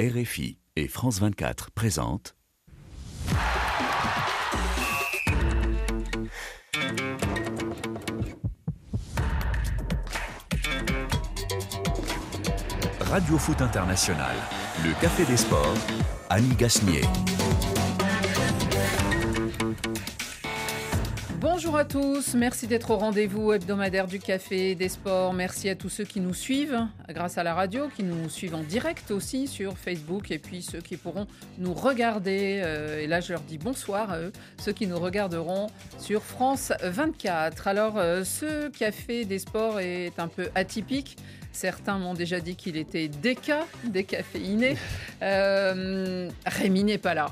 RFI et France 24 présentent Radio Foot International, le Café des Sports, Annie Gasnier. Bonjour à tous, merci d'être au rendez-vous hebdomadaire du Café des Sports. Merci à tous ceux qui nous suivent grâce à la radio, qui nous suivent en direct aussi sur Facebook et puis ceux qui pourront nous regarder. euh, et là, je leur dis bonsoir à eux, ceux qui nous regarderont sur France 24. Alors, euh, ce Café des Sports est un peu atypique. Certains m'ont déjà dit qu'il était déca, décaféiné. Euh, Rémi n'est pas là.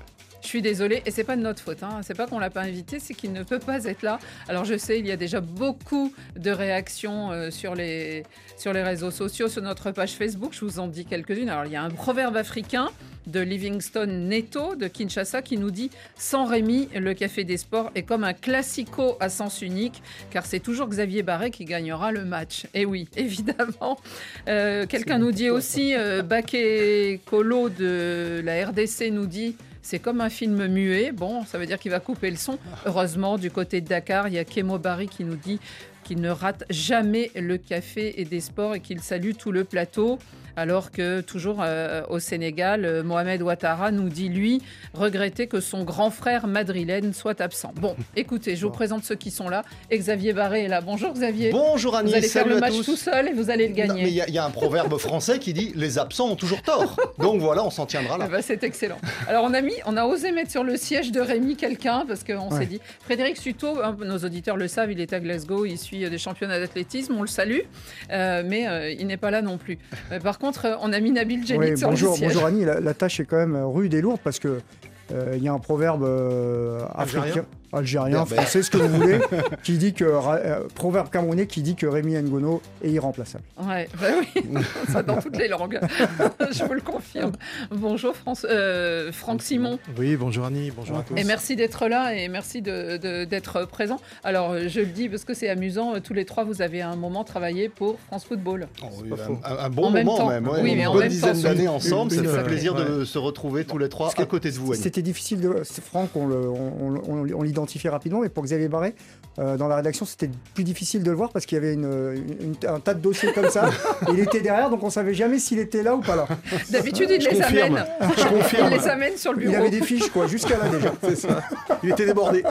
Je suis désolée, et c'est pas de notre faute. Hein. C'est pas qu'on l'a pas invité, c'est qu'il ne peut pas être là. Alors je sais, il y a déjà beaucoup de réactions euh, sur les sur les réseaux sociaux, sur notre page Facebook. Je vous en dis quelques-unes. Alors il y a un proverbe africain de Livingstone Neto de Kinshasa qui nous dit sans Rémi, le café des sports est comme un classico à sens unique, car c'est toujours Xavier Barret qui gagnera le match. Et oui, évidemment. Euh, Quelqu'un nous dit aussi, euh, Baké Kolo de la RDC nous dit c'est comme un film muet. Bon, ça veut dire qu'il va couper le son. Heureusement, du côté de Dakar, il y a Kemo Barry qui nous dit qu'il ne rate jamais le café et des sports et qu'il salue tout le plateau. Alors que toujours euh, au Sénégal, euh, Mohamed Ouattara nous dit, lui, regretter que son grand frère madrilène soit absent. Bon, écoutez, je vous présente ceux qui sont là. Et Xavier Barré est là. Bonjour Xavier. Bonjour Annie, vous allez faire le match tous. tout seul et vous allez le gagner. mais il y, a- il y a un proverbe français qui dit les absents ont toujours tort. Donc voilà, on s'en tiendra là. bah, c'est excellent. Alors on a mis, on a osé mettre sur le siège de Rémi quelqu'un parce qu'on s'est dit. Frédéric Suto, hein, nos auditeurs le savent, il est à Glasgow, il suit euh, des championnats d'athlétisme, on le salue, euh, mais euh, il n'est pas là non plus. Euh, par contre, euh, on a mis Nabil Djellit Oui, sur bonjour, le siège. bonjour Annie. La, la tâche est quand même rude et lourde parce que euh, il y a un proverbe euh, Algérien africain, algérien, Berbère. français, ce que vous voulez, qui dit que euh, proverbe camerounais qui dit que Rémi Ngono est irremplaçable. Ouais, bah oui, ça dans toutes les langues. Je vous le confirme. Bonjour France, euh, Franck Simon. Oui, bonjour Annie, bonjour à tous. Et merci d'être là et merci de- d'être présent. Alors, euh, je le dis parce que c'est amusant, euh, tous les trois, vous avez à un moment travaillé pour France Football. Oh, oui, un, bon En même moment temps. même. ouais. Oui, mais une en bonne même dizaine temps, d'années une- ensemble. une- ça fait une- plaisir de se retrouver tous les trois à côté de vous. C'était difficile de. Franck, on le- on- on- on rapidement, mais pour Xavier Barré, euh, dans la rédaction, c'était plus difficile de le voir parce qu'il y avait une- une- un tas de dossiers comme ça. il était derrière, donc on savait jamais s'il était là ou pas là. D'habitude, il Je les confirme. amène. Je confirme. Il les amène sur le Il bureau. avait des fiches, quoi, jusqu'à là déjà. C'est ça. Il était débordé.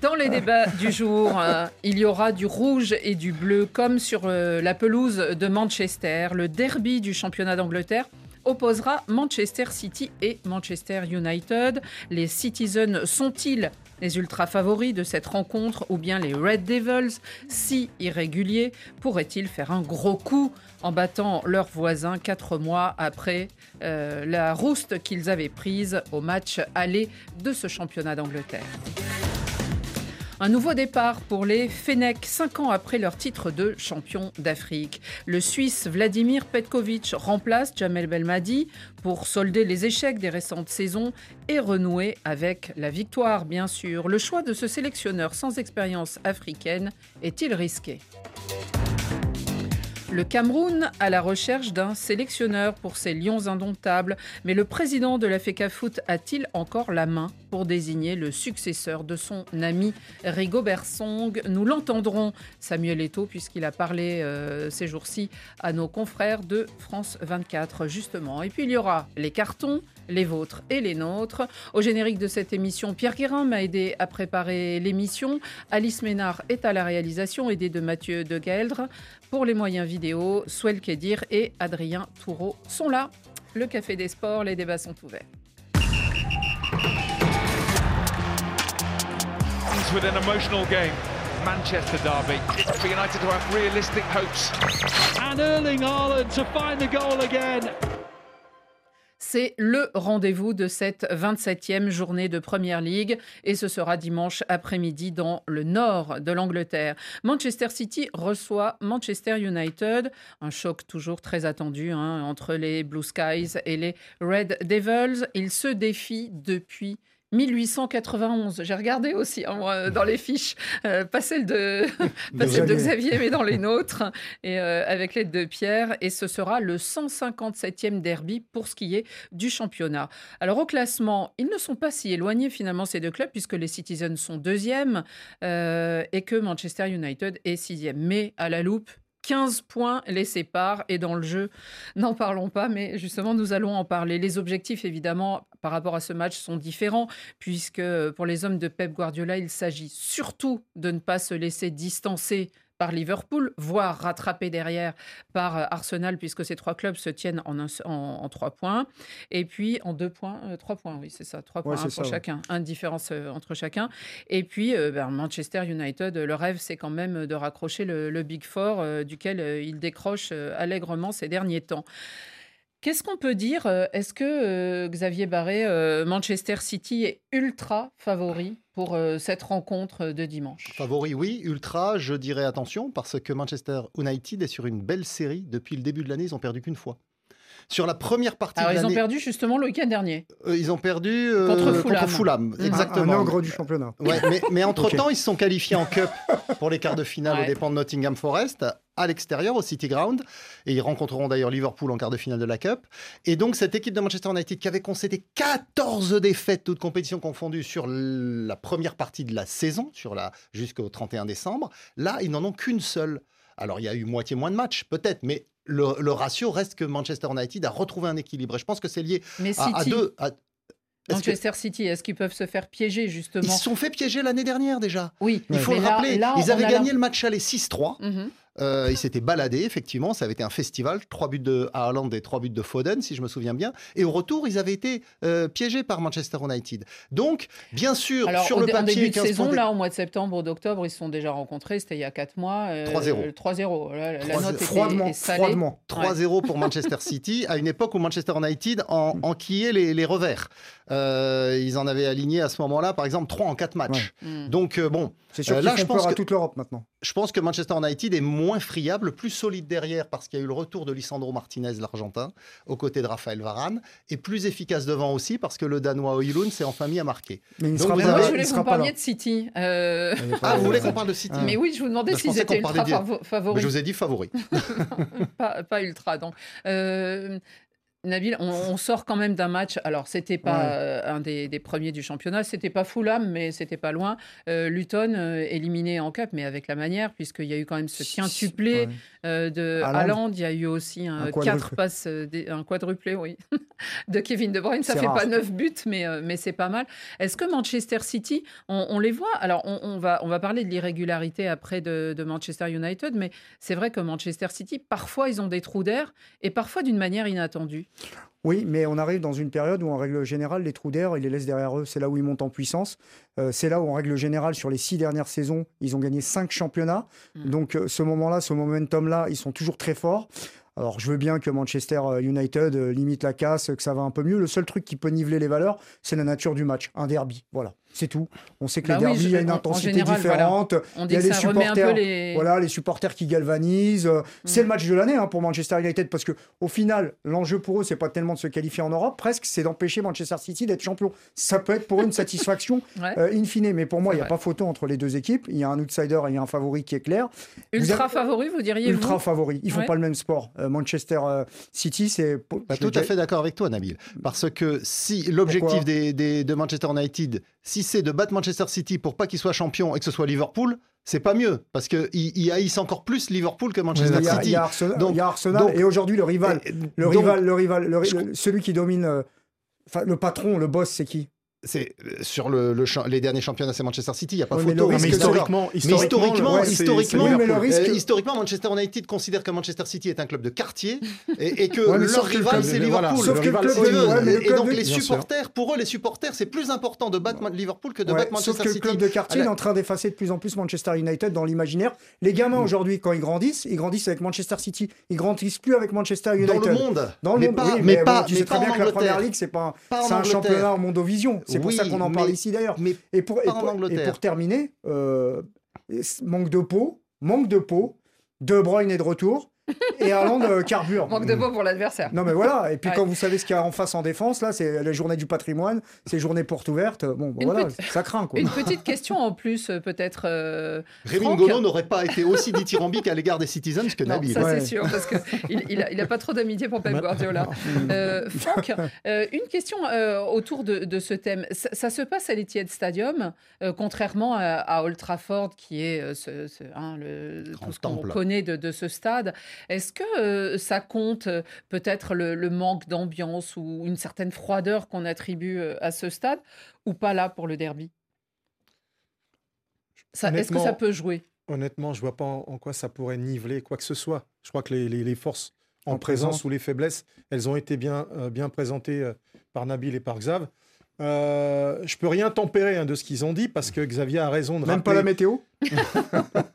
Dans les débats du jour, euh, il y aura du rouge et du bleu, comme sur euh, la pelouse de Manchester. Le derby du championnat d'Angleterre opposera Manchester City et Manchester United. Les Citizens sont-ils les ultra favoris de cette rencontre ou bien les Red Devils, si irréguliers, pourraient-ils faire un gros coup en battant leurs voisins quatre mois après euh, la rouste qu'ils avaient prise au match aller de ce championnat d'Angleterre? Un nouveau départ pour les Fenech, cinq ans après leur titre de champion d'Afrique. Le Suisse Vladimir Petkovic remplace Jamel Belmadi pour solder les échecs des récentes saisons et renouer avec la victoire, bien sûr. Le choix de ce sélectionneur sans expérience africaine est-il risqué? Le Cameroun à la recherche d'un sélectionneur pour ses lions indomptables, mais le président de la FECAFOOT a-t-il encore la main pour désigner le successeur de son ami Rigobert Song? Nous l'entendrons, Samuel Eto'o, puisqu'il a parlé euh, ces jours-ci à nos confrères de France 24, justement. Et puis il y aura les cartons, les vôtres et les nôtres. Au générique de cette émission, Pierre Guérin m'a aidé à préparer l'émission. Alice Ménard est à la réalisation, aidée de Mathieu de Gaeldre. Pour les moyens vidéo, Swell Kedir et Adrien Toureau sont là. Le Café des Sports, les débats sont ouverts. It's with an emotional game. Manchester derby. It's for United to have realistic hopes. and Erling Haaland to find the goal again. C'est le rendez-vous de cette 27e journée de Première Ligue et ce sera dimanche après-midi dans le nord de l'Angleterre. Manchester City reçoit Manchester United, un choc toujours très attendu hein, entre les Blue Skies et les Red Devils. Ils se défient depuis 1891. J'ai regardé aussi hein, moi, dans les fiches, euh, pas celle de, pas celle de Xavier. Xavier, mais dans les nôtres, et euh, avec l'aide de Pierre. Et ce sera le 157e derby pour ce qui est du championnat. Alors au classement, ils ne sont pas si éloignés finalement ces deux clubs, puisque les Citizens sont deuxièmes euh, et que Manchester United est sixième. Mais à la loupe, 15 points les séparent et dans le jeu, n'en parlons pas, mais justement nous allons en parler. Les objectifs évidemment par rapport à ce match sont différents puisque pour les hommes de Pep Guardiola, il s'agit surtout de ne pas se laisser distancer par Liverpool, voire rattraper derrière par euh, Arsenal, puisque ces trois clubs se tiennent en, un- en, en trois points. Et puis en deux points, euh, trois points, oui, c'est ça, trois Ouais, points un pour ça, ouais. chacun, un de différence euh, entre chacun. Et puis ben, Manchester United, le rêve, c'est quand même de raccrocher le, le Big Four, duquel il décroche allègrement ces derniers temps. Qu'est-ce qu'on peut dire Est-ce que euh, Xavier Barré, euh, Manchester City est ultra favori pour euh, cette rencontre de dimanche Favori, oui. Ultra, je dirais attention, parce que Manchester United est sur une belle série. Depuis le début de l'année, ils ont perdu qu'une fois. Sur la première partie Alors de ils ont perdu justement le week-end dernier. euh, ils ont perdu euh, Contre Fulham. Un- exactement. Un ogre du championnat. Ouais, mais, mais entre-temps, ils se sont qualifiés en Cup pour les quarts de finale Ouais. aux dépens de Nottingham Forest, à l'extérieur, au City Ground. Et ils rencontreront d'ailleurs Liverpool en quart de finale de la Cup. Et donc, cette équipe de Manchester United qui avait concédé 14 défaites, toutes compétitions confondues, sur la première partie de la saison, sur la jusqu'au 31 décembre, là, ils n'en ont qu'une seule. Alors, il y a eu moitié moins de matchs, peut-être, mais le, le ratio reste que Manchester United a retrouvé un équilibre. Et je pense que c'est lié Mais à, à deux. à- est-ce que- Manchester City, est-ce qu'ils peuvent se faire piéger Ils justement se sont fait piéger l'année dernière déjà. Oui, Il faut mais le là- rappeler, là, ils avaient gagné le match aller 6-3. Mhm. Euh, ils s'étaient baladés, effectivement. Ça avait été un festival. Trois buts de Haaland et trois buts de Foden, si je me souviens bien. Et au retour, ils avaient été euh, piégés par Manchester United. Donc, bien sûr, Alors, sur le dé- en papier, début de 15 saison, là, au mois de septembre ou d'octobre, ils se sont déjà rencontrés. C'était il y a 4 mois. euh, 3-0. 3-0. Là, La, 3-0. note était Froidement, est salée. froidement. 3-0 pour Manchester City, à une époque où Manchester United en, enquillait les, les revers. Euh, ils en avaient aligné à ce moment-là, par exemple, 3 en 4 matchs. Mm. Donc, euh, bon, C'est sûr Euh, qu'ils là, font je pense peur à que- toute l'Europe maintenant. je pense que Manchester United est moins friable, plus solide derrière parce qu'il y a eu le retour de Lisandro Martinez, l'Argentin, aux côtés de Raphaël Varane, et plus efficace devant aussi parce que le Danois Oilund s'est enfin mis à marquer. Mais il ne Donc, sera vous pas Moi, je voulais là. parliez de City. Euh, Ah, vous voulez qu'on parle de City Mais oui, je vous demandais Bah, s'ils qu'on étaient ultra favoris. Je vous ai dit favori. pas, pas ultra. Donc, euh, Nabil, on, on sort quand même d'un match. Alors, c'était pas Ouais. euh, un des, des premiers du championnat. C'était pas Fulham, mais c'était pas loin. Euh, Luton euh, éliminé en cup, mais avec la manière, puisqu'il y a eu quand même ce quintuplé Ouais. de Haaland. Il y a eu aussi un, quatre passes, des- un quadruplé, oui, de Kevin De Bruyne. Ça fait rare. pas neuf buts, mais, mais c'est pas mal. Est-ce que Manchester City, on, on les voit? Alors, on, on va, on va parler de l'irrégularité après de, de Manchester United, mais c'est vrai que Manchester City, parfois, ils ont des trous d'air et parfois d'une manière inattendue. Oui, mais on arrive dans une période où, en règle générale, les trous d'air, ils les laissent derrière eux. C'est là où ils montent en puissance. Euh, c'est là où, en règle générale, sur les six dernières saisons, ils ont gagné cinq championnats. Mm. Donc, euh, ce moment-là, ce momentum-là, ils sont toujours très forts. Alors, je veux bien que Manchester euh, United limite la casse, que ça va un peu mieux. Le seul truc qui peut niveler les valeurs, c'est la nature du match. Un derby. Voilà. C'est tout. On sait que Bah les oui, il y a une en- en intensité général, différente. On Il dit y a les supporters, les. Voilà, les supporters qui galvanisent. Euh, C'est Mm. le match de l'année hein, pour Manchester United parce que au final, l'enjeu pour eux, c'est pas tellement de se qualifier en Europe, presque, c'est d'empêcher Manchester City d'être champion. Ça peut être pour eux une satisfaction Ouais. euh, in fine, mais pour moi, C'est il n'y a vrai. pas photo entre les deux équipes. Il y a un outsider et il y a un favori qui est clair. Ultra avez- favori, vous diriez Ultra vous favori. Ils font Ouais. pas le même sport. Euh, Manchester euh, City, c'est. Bah, tout à fait d'accord avec toi, Nabil. Parce que si l'objectif des- de Manchester United, si c'est de battre Manchester City pour pas qu'il soit champion et que ce soit Liverpool, c'est pas mieux. Parce qu'ils ils haïssent encore plus Liverpool que Manchester Il y a, il City. y a Arsenal, Donc- il y a Arsenal donc- et aujourd'hui le rival. Et- Le donc, rival, le rival, le celui qui domine. euh, le patron, le boss, c'est qui? C'est euh, sur le, les derniers championnats, c'est Manchester City. Il y a pas Ouais, photo. mais historiquement, historiquement, historiquement, ouais, c'est- historiquement, Oui, mais le risque. Euh, historiquement, Manchester United considère que Manchester City est un club de quartier et, et que Ouais, leur rival c'est Liverpool. Sauf que le club de- et donc de- les supporters, pour eux, les supporters, c'est plus important de battre Liverpool que de battre Manchester sauf que le club de quartier est en train d'effacer de plus en plus Manchester United dans l'imaginaire. Les gamins aujourd'hui, quand ils grandissent, ils grandissent avec Manchester City. Ils grandissent plus avec Manchester United. Dans le monde, Dans le monde, mais pas, mais pas en que la première Angleterre. c'est pas, c'est un championnat en mondovision. C'est pour Oui, ça qu'on en mais- parle ici d'ailleurs. Mais Et pour, et pas en pour- et Angleterre. pour terminer, euh, manque de peau, manque de peau. De Bruyne est de retour. Et Haaland euh, carbure. Manque de mots pour l'adversaire. Non mais voilà, et puis Ouais. quand vous savez ce qu'il y a en face en défense, là, c'est la journée du patrimoine, c'est journée porte ouverte, bon, bah, voilà, petite- ça craint quoi. Une petite question en plus, euh, peut-être. euh, Rémi Franck n'aurait pas été aussi dithyrambique à l'égard des Citizens que Non, Nabil. ça Ouais. c'est sûr, parce qu'il il a, il a pas trop d'amitié pour Pep Guardiola. Euh, Franck, euh, une question euh, autour de, de ce thème. Ça, ça se passe à l'Etihad Stadium, euh, contrairement à, à Old Trafford, qui est euh, ce, ce- hein, le, tout ce qu'on connaît de, de ce stade. Est-ce que euh, ça compte euh, peut-être le, le manque d'ambiance ou une certaine froideur qu'on attribue euh, à ce stade, ou pas là pour le derby? Est-ce que ça peut jouer? Honnêtement, je vois pas en, en quoi ça pourrait niveler quoi que ce soit. Je crois que les, les- les forces en, En présence présence. ou les faiblesses, elles ont été bien, euh, bien présentées euh, par Nabil et par Xav. Euh, je peux rien tempérer hein, de ce qu'ils ont dit parce que Xavier a raison de Même pas la météo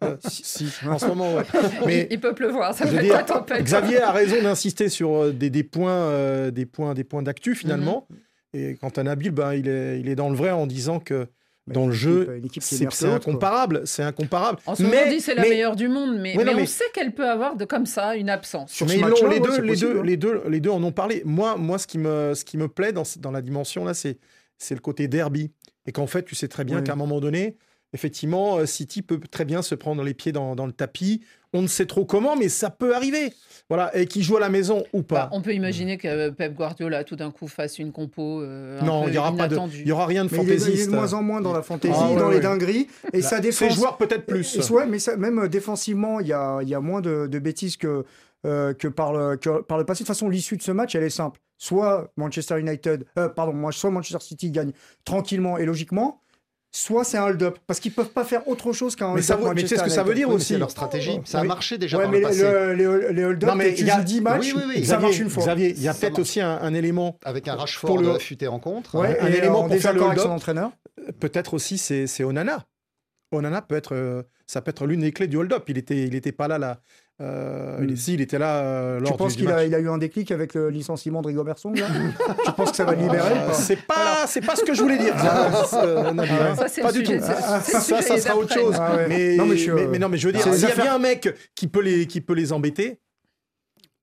Euh, si, si, en ce moment, ouais. Mais il, il peut pleuvoir, ça la dire, tempête. Xavier a raison d'insister sur euh, des, des points, euh, des points, des points d'actu finalement. Mhm. Et quant à Nabil, ben, il, est, il est dans le vrai en disant que dans le jeu, est c'est incomparable. C'est incomparable. En ce moment, on dit c'est la mais- meilleure du monde, mais, Ouais, non, mais on sait qu'elle peut avoir de, comme ça une absence. Sur mais ce ils l'ont- match-là, les, deux, c'est les, possible, deux, les, deux, les deux en ont parlé. Moi, moi ce, qui me, ce qui me plaît dans, dans la dimension là, c'est c'est le côté derby. Et qu'en fait, tu sais très bien Oui. qu'à un moment donné, effectivement, euh, City peut très bien se prendre les pieds dans, dans le tapis. On ne sait trop comment, mais ça peut arriver. Voilà, et qui joue à la maison ou Bah, pas. on peut imaginer que euh, Pep Guardiola tout d'un coup fasse une compo euh, un non, il y aura pas de, inattendue. il y aura rien de Mais il est, il est fantaisiste. de moins en moins dans la fantaisie, Ah, ouais, dans ouais. les dingueries, et sa Ces défense. joueurs peut-être plus. Et- et ouais, mais ça- même défensivement, il y a, il y a moins de, de bêtises que, euh, que, par le, que par le passé. De toute façon, l'issue de ce match, elle est simple. Soit Manchester United, euh, pardon, soit Manchester City gagne tranquillement et logiquement, soit c'est un hold-up. Parce qu'ils peuvent pas faire autre chose qu'un hold-up. mais tu sais ce que ça veut dire Oui, aussi c'est leur stratégie. Ça a Oui. marché déjà Ouais, par mais le passé. le- les, les hold-up, tu il y a- joues 10 matchs, Oui, oui, oui. ça Xavier, marche une fois. Xavier, il y a peut-être aussi un, un élément, Avec un Rashford Pour le- euh, futé rencontre. Ouais, un élément en pour faire le hold-up. entraîneur. peut-être aussi c'est c'est Onana. Onana peut être, euh, ça peut être l'une des clés du hold-up. Il était, il était pas là là. Euh, il, Hmm. si, il était là euh, lors Tu penses qu'il a, match. il a eu un déclic avec le licenciement de Rigobertson Tu penses que ça va le libérer Euh, c'est pas, c'est pas ce que je voulais dire. hein. Ça, c'est pas du sujet, tout. le ça, sera autre chose. Ah ouais. Mais, Non, mais je- mais, mais non, mais je veux dire, s'il y a bien un mec qui peut les, qui peut les embêter,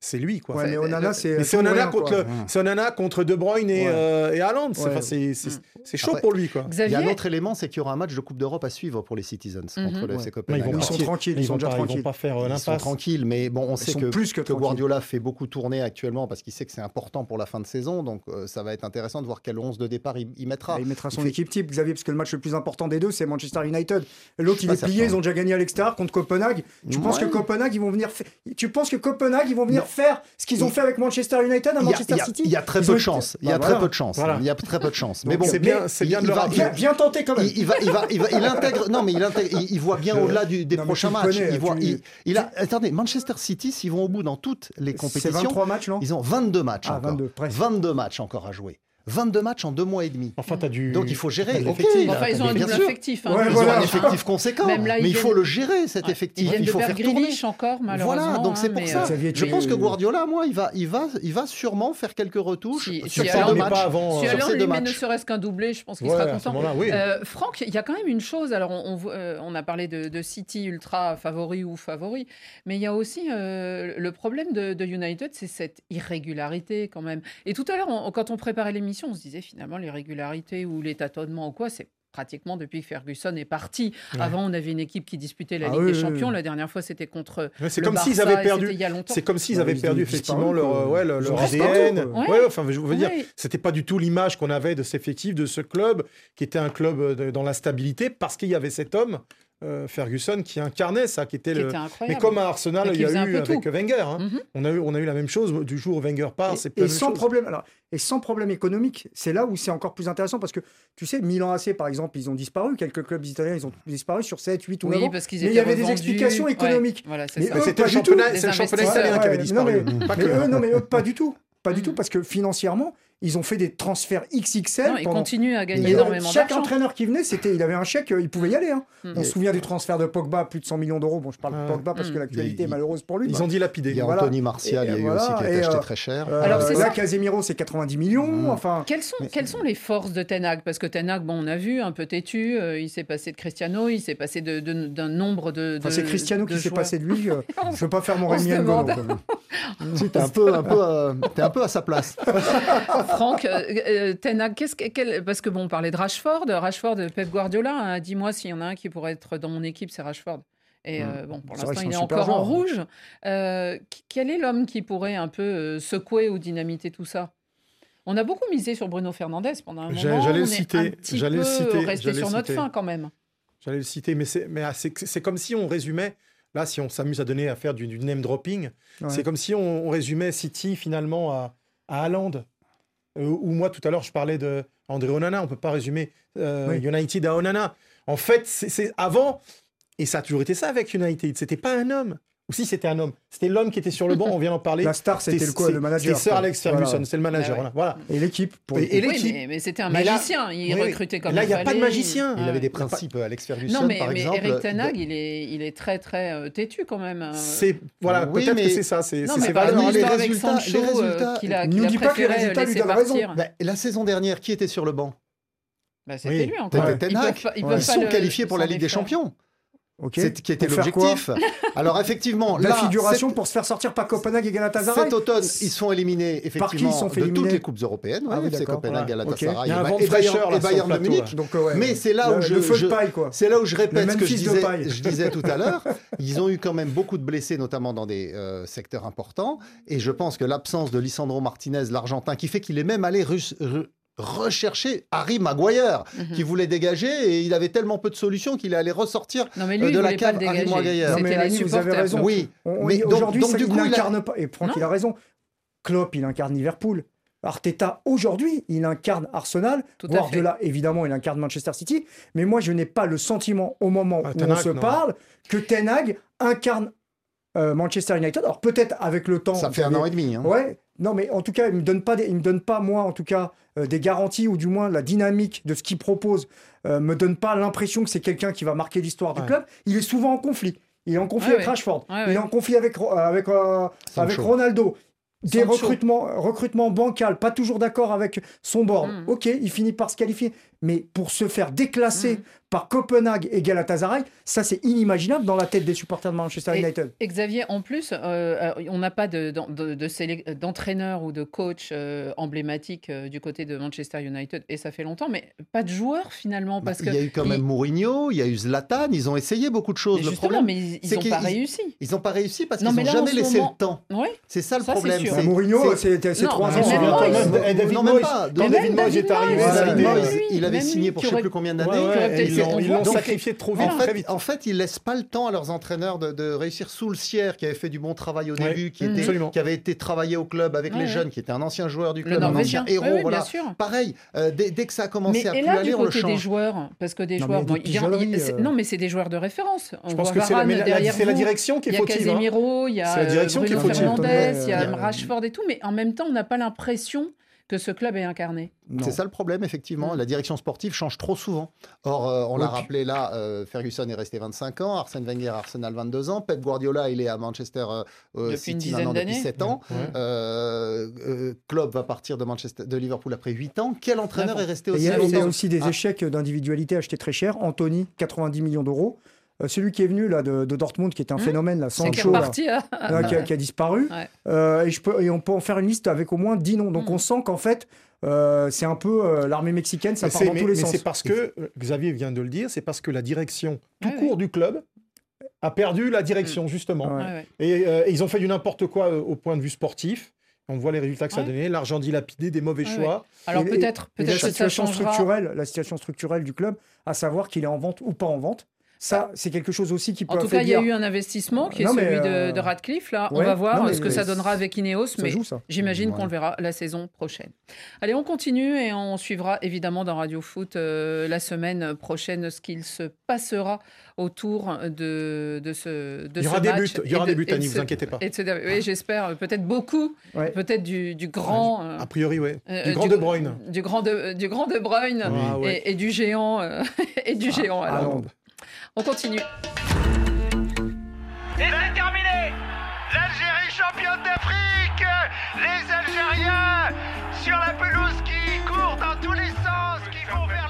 c'est lui, quoi. Ouais, mais Onana, c'est. Onana contre, quoi. le- c'est Onana contre De Bruyne et, Ouais. euh, et Haaland. C'est, Ouais. enfin, c'est, c'est, c'est chaud Après- pour lui, quoi. Il y a un Xavier, autre élément, c'est qu'il y aura un match de Coupe d'Europe à suivre pour les Citizens contre Mhm. le. FC ils Copenhague. vont Ils sont tranquilles, ils Ils sont déjà pas, ils vont tranquilles. pas faire euh, Ils sont l'impasse. tranquilles, mais bon, on sait que, plus que que tranquilles. Guardiola fait beaucoup tourner actuellement parce qu'il sait que c'est important pour la fin de saison. Donc euh, ça va être intéressant de voir quel 11 de départ il, il mettra. Ah, il mettra son fait- équipe type, Xavier, parce que le match le plus important des deux, c'est Manchester United. L'autre, il pas est plié, ils ont déjà gagné à l'extérieur contre Copenhague. Tu penses que. Copenhague, ils vont venir Tu penses que Copenhague, ils vont venir Faire ce qu'ils ont fait avec Manchester United à Manchester il y a- City il y a très peu de chance. Il y a Bah, très peu de chance. Il y a très peu de chance. Mais bon, c'est bien, c'est bien de il le va- rappeler. Bien, tenté quand même. il, va, il va, il va, il intègre. Non, mais il intègre. Il, voit bien au-delà des prochains matchs. il voit. Il, a. Attendez, Manchester City, s'ils vont au bout dans toutes les compétitions, 23 matchs, non? ils ont 22 matchs Ah, encore. 22, presque. 22 matchs encore à jouer. 22 matchs en deux mois et demi. Enfin, t'as du. Donc il faut gérer. t'as de Ok, l'effectif. enfin, ils ont un double effectif. hein, Ouais, Ils ont un effectif conséquent, Même là, ils mais il faut le gérer cet effectif. Il de faut faire perdre tourner. Encore, malheureusement. Voilà, donc c'est hein, pour ça. euh, Je pense que Guardiola, moi, il va, il va, il va sûrement faire quelques retouches Si- sur si ces deux matchs. pas avant, Si Alain lui met ne serait-ce qu'un doublé, je pense qu'il Ouais, sera content. Euh, Franck, il y a quand même une chose. Alors, on, euh, on a parlé de, de City ultra favori ou favori, mais il y a aussi le problème de, de United, c'est cette irrégularité quand même. Et tout à l'heure, quand on préparait l'émission, on se disait finalement l'irrégularité ou les tâtonnements ou quoi, c'est pratiquement depuis que Ferguson est parti. Ouais. Avant, on avait une équipe qui disputait la Ah Ligue oui, des Champions. oui. La dernière fois, c'était contre. C'est comme s'ils Barça, avaient perdu. c'était il y a longtemps. C'est comme s'ils Bah, avaient perdu effectivement leur, ouais, leur, leur ADN. Ouais. Ouais, enfin, je veux dire, Ouais. c'était pas du tout l'image qu'on avait de cet effectif, de ce club, qui était un club de- dans la stabilité, parce qu'il y avait cet homme, euh, Ferguson, qui incarnait ça, qui était Qui le. était incroyable. Mais comme à Arsenal, il y a eu avec tout. Wenger. hein. Mhm. On, a eu, on a eu la même chose du jour où Wenger part. Et- et, sans chose. problème, alors, et sans problème économique, c'est là où c'est encore plus intéressant parce que tu sais, Milan AC par exemple, ils ont disparu, quelques clubs italiens, ils ont disparu sur 7, 8 ou 9 Oui, ans. parce qu'ils Mais il y avait des explications Ouais, économiques. voilà, Mais eux, Mais C'était pas le championnat, italien qui avait Ouais, disparu. non, mais, Pas mais que. eux, non, mais eux, pas du tout. Pas du tout, parce que financièrement, ils ont fait des transferts XXL. Non, il pendant- continue à gagner énormément chaque d'argent. entraîneur qui venait, c'était, il avait un chèque, euh, il pouvait y aller. hein. Mm. On se souvient du transfert de Pogba, plus de 100 millions d'euros. Bon, je parle de Pogba parce que l'actualité Il- est malheureuse pour lui. Ils ont dilapidé. Il y a Voilà. Anthony Martial, Et- il y a eu aussi qui a et, été acheté euh, très cher. Euh, Alors, c'est là, ça. Casemiro, c'est 90 millions. Mm. Enfin, Quelles sont, quelles sont les forces de Ten Hag? Parce que Ten Hag, bon, on a vu, un peu têtu, euh, il s'est passé de Cristiano, il s'est passé de- de- d'un nombre de. enfin, c'est Cristiano de qui s'est passé de lui. je ne veux pas faire mon Rémi Ngolo. demande. quand même. Si, t'es un peu, un peu, euh, t'es un peu à sa place. Franck, euh, euh, Ten Hag, qu'est-ce que- quel- parce que bon, on parlait de Rashford, Rashford, Pep Guardiola, hein, dis-moi s'il y en a un qui pourrait être dans mon équipe, c'est Rashford. Et euh, bon, pour l'instant, il est encore en joueur. rouge. Euh, quel est l'homme qui pourrait un peu secouer ou dynamiter tout ça? On a beaucoup misé sur Bruno Fernandez pendant un moment. j'allais le on est citer, j'allais le citer, resté j'allais sur notre citer. fin quand même. J'allais le citer, mais c'est mais, ah, c'est c'est comme si on résumait. Là, si on s'amuse à donner à faire du, du name dropping, Ouais. c'est comme si on, on résumait City finalement à, à Haaland. Euh, ou moi, tout à l'heure, je parlais de André Onana. On peut pas résumer euh, Oui. United à Onana. En fait, c'est c'est- avant, et ça a toujours été ça avec United. C'était pas un homme. Ou si c'était un homme, c'était l'homme qui était sur le banc. On vient d'en parler. La star, c'était le, quoi, c'est- le manager. C'était Sir. Alex Ferguson, Voilà. c'est le manager. Ah ouais. voilà. Et l'équipe. pour Et- Oui, l'équipe. mais, mais c'était un là- magicien. il oui, recrutait comme Là, il il y a pas de magicien. Il avait des principes, Alex Ferguson, Non, mais, par mais exemple. Eric Ten Hag, il est, il est très, très euh, têtu quand même. euh. C'est voilà, Oui, peut-être mais- que c'est ça. C'est ses valeurs. exemple, les résultats- les euh, résultats- qu'il a, Nous dis pas que les résultats lui donnent raison. Bah, la saison dernière, qui était sur le banc? Bah, C'était Oui, lui encore. Ils peuvent peuvent sont qualifiés pour la Ligue des. Champions. Qui était l'objectif. Alors effectivement, La là, figuration pour se faire sortir par Copenhague et Galatasaray. Cet automne, ils sont éliminés effectivement Par qui ils sont fait de toutes les coupes européennes. Ah ouais, oui, FC. Copenhague, Voilà. Galatasaray Il y a un et Bayern- et Bayern de Munich. Donc, ouais, Mais c'est là le, où je- je- de paille, quoi. C'est là où je répète ce que je disais, je disais tout à l'heure. Ils ont eu quand même beaucoup de blessés, notamment dans des euh, secteurs importants. Et je pense que l'absence de Lisandro Martinez, l'Argentin, qui fait qu'il est même allé rus- re- rechercher Harry Maguire, Mhm. qui voulait dégager. Et il avait tellement peu de solutions qu'il est allé ressortir. Non, mais euh, lui, de la cave Harry. Maguire. Non, mais Rémi, vous avez raison. Oui, On- mais on- donc- Aujourd'hui, donc, ça, du il coup, il a- n'incarne pas. Et Franck, Non. il a raison. Klopp, il incarne Liverpool. Arteta, aujourd'hui, il incarne Arsenal. Tout à Guardiola, évidemment, il incarne Manchester City. Mais moi, je n'ai pas le sentiment, au moment Ah, où Ten on se non. parle, que Ten Hag incarne euh, Manchester United. Alors, peut-être avec le temps. Ça fait un an et demi. hein. Ouais, non, mais en tout cas, il me donne pas, des- il me donne pas moi, en tout cas, euh, des garanties ou du moins la dynamique de ce qu'il propose euh, me donne pas l'impression que c'est quelqu'un qui va marquer l'histoire du Ouais. club. Il est souvent en conflit. Il est en conflit Ouais, avec ouais. Rashford. Ouais, Il est en conflit avec euh, avec euh, Ronaldo. Des Sancho. recrutements, recrutements bancal, pas toujours d'accord avec son board. Mm. Ok, il finit par se qualifier, mais pour se faire déclasser Mm. Par Copenhague et Galatasaray, ça c'est inimaginable dans la tête des supporters de Manchester Et- United. Et Xavier, en plus, euh, euh, on n'a pas de- de- de- d'entraîneur ou de coach euh, emblématique euh, du côté de Manchester United, et ça fait longtemps, mais pas de joueurs finalement. Bah, Parce il y a eu quand il- même Mourinho, il y a eu Zlatan, ils ont essayé beaucoup de choses. mais Le problème, mais ils- n'ont pas ils- réussi. ils n'ont pas réussi parce qu'ils n'ont jamais laissé moment- le temps. Oui. C'est ça le Ça, problème. sûr. Bah, Mourinho, c'est- trois ans. hein. David Non, même Moyes, est arrivé, il avait signé pour je sais aurait- plus combien d'années. Ils l'ont- sacrifié trop vite, En fait, vite. en fait, ils laissent pas le temps à leurs entraîneurs de, de réussir. Soulsière, qui avait fait du bon travail au Ouais. début, qui, était, Absolument. qui avait été travaillé au club avec Ouais, les ouais. jeunes, qui était un ancien joueur du club, un ancien héros. Oui, oui, voilà. bien sûr. Pareil, euh, dès, dès que ça a commencé Mais à plus là, aller, on le côté des change. joueurs, parce que des joueurs, euh. non, mais c'est des joueurs de référence. On Je pense que c'est la, direction qui est Il y a fautive. hein. Casemiro, il y a euh, fautive. Fernandez, il y a. Rashford et tout, mais en même temps, on n'a pas l'impression que ce club est incarné. C'est ça le problème, effectivement. Mm. La direction sportive change trop souvent. Or, euh, on l'a Oui, rappelé là, euh, Ferguson est resté 25 ans, Arsène Wenger à Arsenal 22 ans, Pep Guardiola, il est à Manchester euh, Depuis une City dizaine maintenant depuis d'années. 7 ans. Ouais. Euh, euh, Klopp va partir de, Manchester, de Liverpool après 8 ans. Quel entraîneur est resté aussi y, a, il y a aussi des Ah. échecs d'individualité achetés très cher. Anthony, 90 millions d'euros. Euh, celui qui est venu là, de, de Dortmund, qui est un Mmh. phénomène, là, qui est Sancho, là, reparti. hein. là, qui, a, qui a disparu. Ouais. Euh, et, je peux, et on peut en faire une liste avec au moins 10 noms. Donc Mmh. on sent qu'en fait, euh, c'est un peu euh, l'armée mexicaine, ça Mais part c'est dans mais- tous les mais sens. c'est parce que, Xavier vient de le dire, c'est parce que la direction tout Ouais, court du club a perdu la direction, justement. Ouais. Ouais, ouais. Et ils ont fait du n'importe quoi euh, au point de vue sportif. On voit les résultats que ça a donné, l'argent dilapidé, des mauvais Ouais, choix. Alors peut-être la que ça situation structurelle, la situation structurelle du club, à savoir qu'il est en vente ou pas en vente. Ça, c'est quelque chose aussi qui peut En tout cas, il y a eu un investissement qui est Non, celui de, euh, de Radcliffe. Là, on va voir non, mais ce que ça donnera avec Ineos, Ça mais j'imagine Ouais. qu'on le verra la saison prochaine. Allez, on continue et on suivra évidemment dans Radio Foot euh, la semaine prochaine ce qu'il se passera autour de, de ce de Il y aura ce des match buts, il y aura de- des buts, Annie, vous inquiétez pas. oui, j'espère. Peut-être beaucoup, Ouais. peut-être du, du grand. euh, A priori, euh, Du grand De Bruyne. Du grand de, du grand de Bruyne Ah, et, et du géant. et du géant. alors. On continue. Et c'est terminé L'Algérie championne d'Afrique Les Algériens sur la pelouse qui courent dans tous les sens, qui vont vers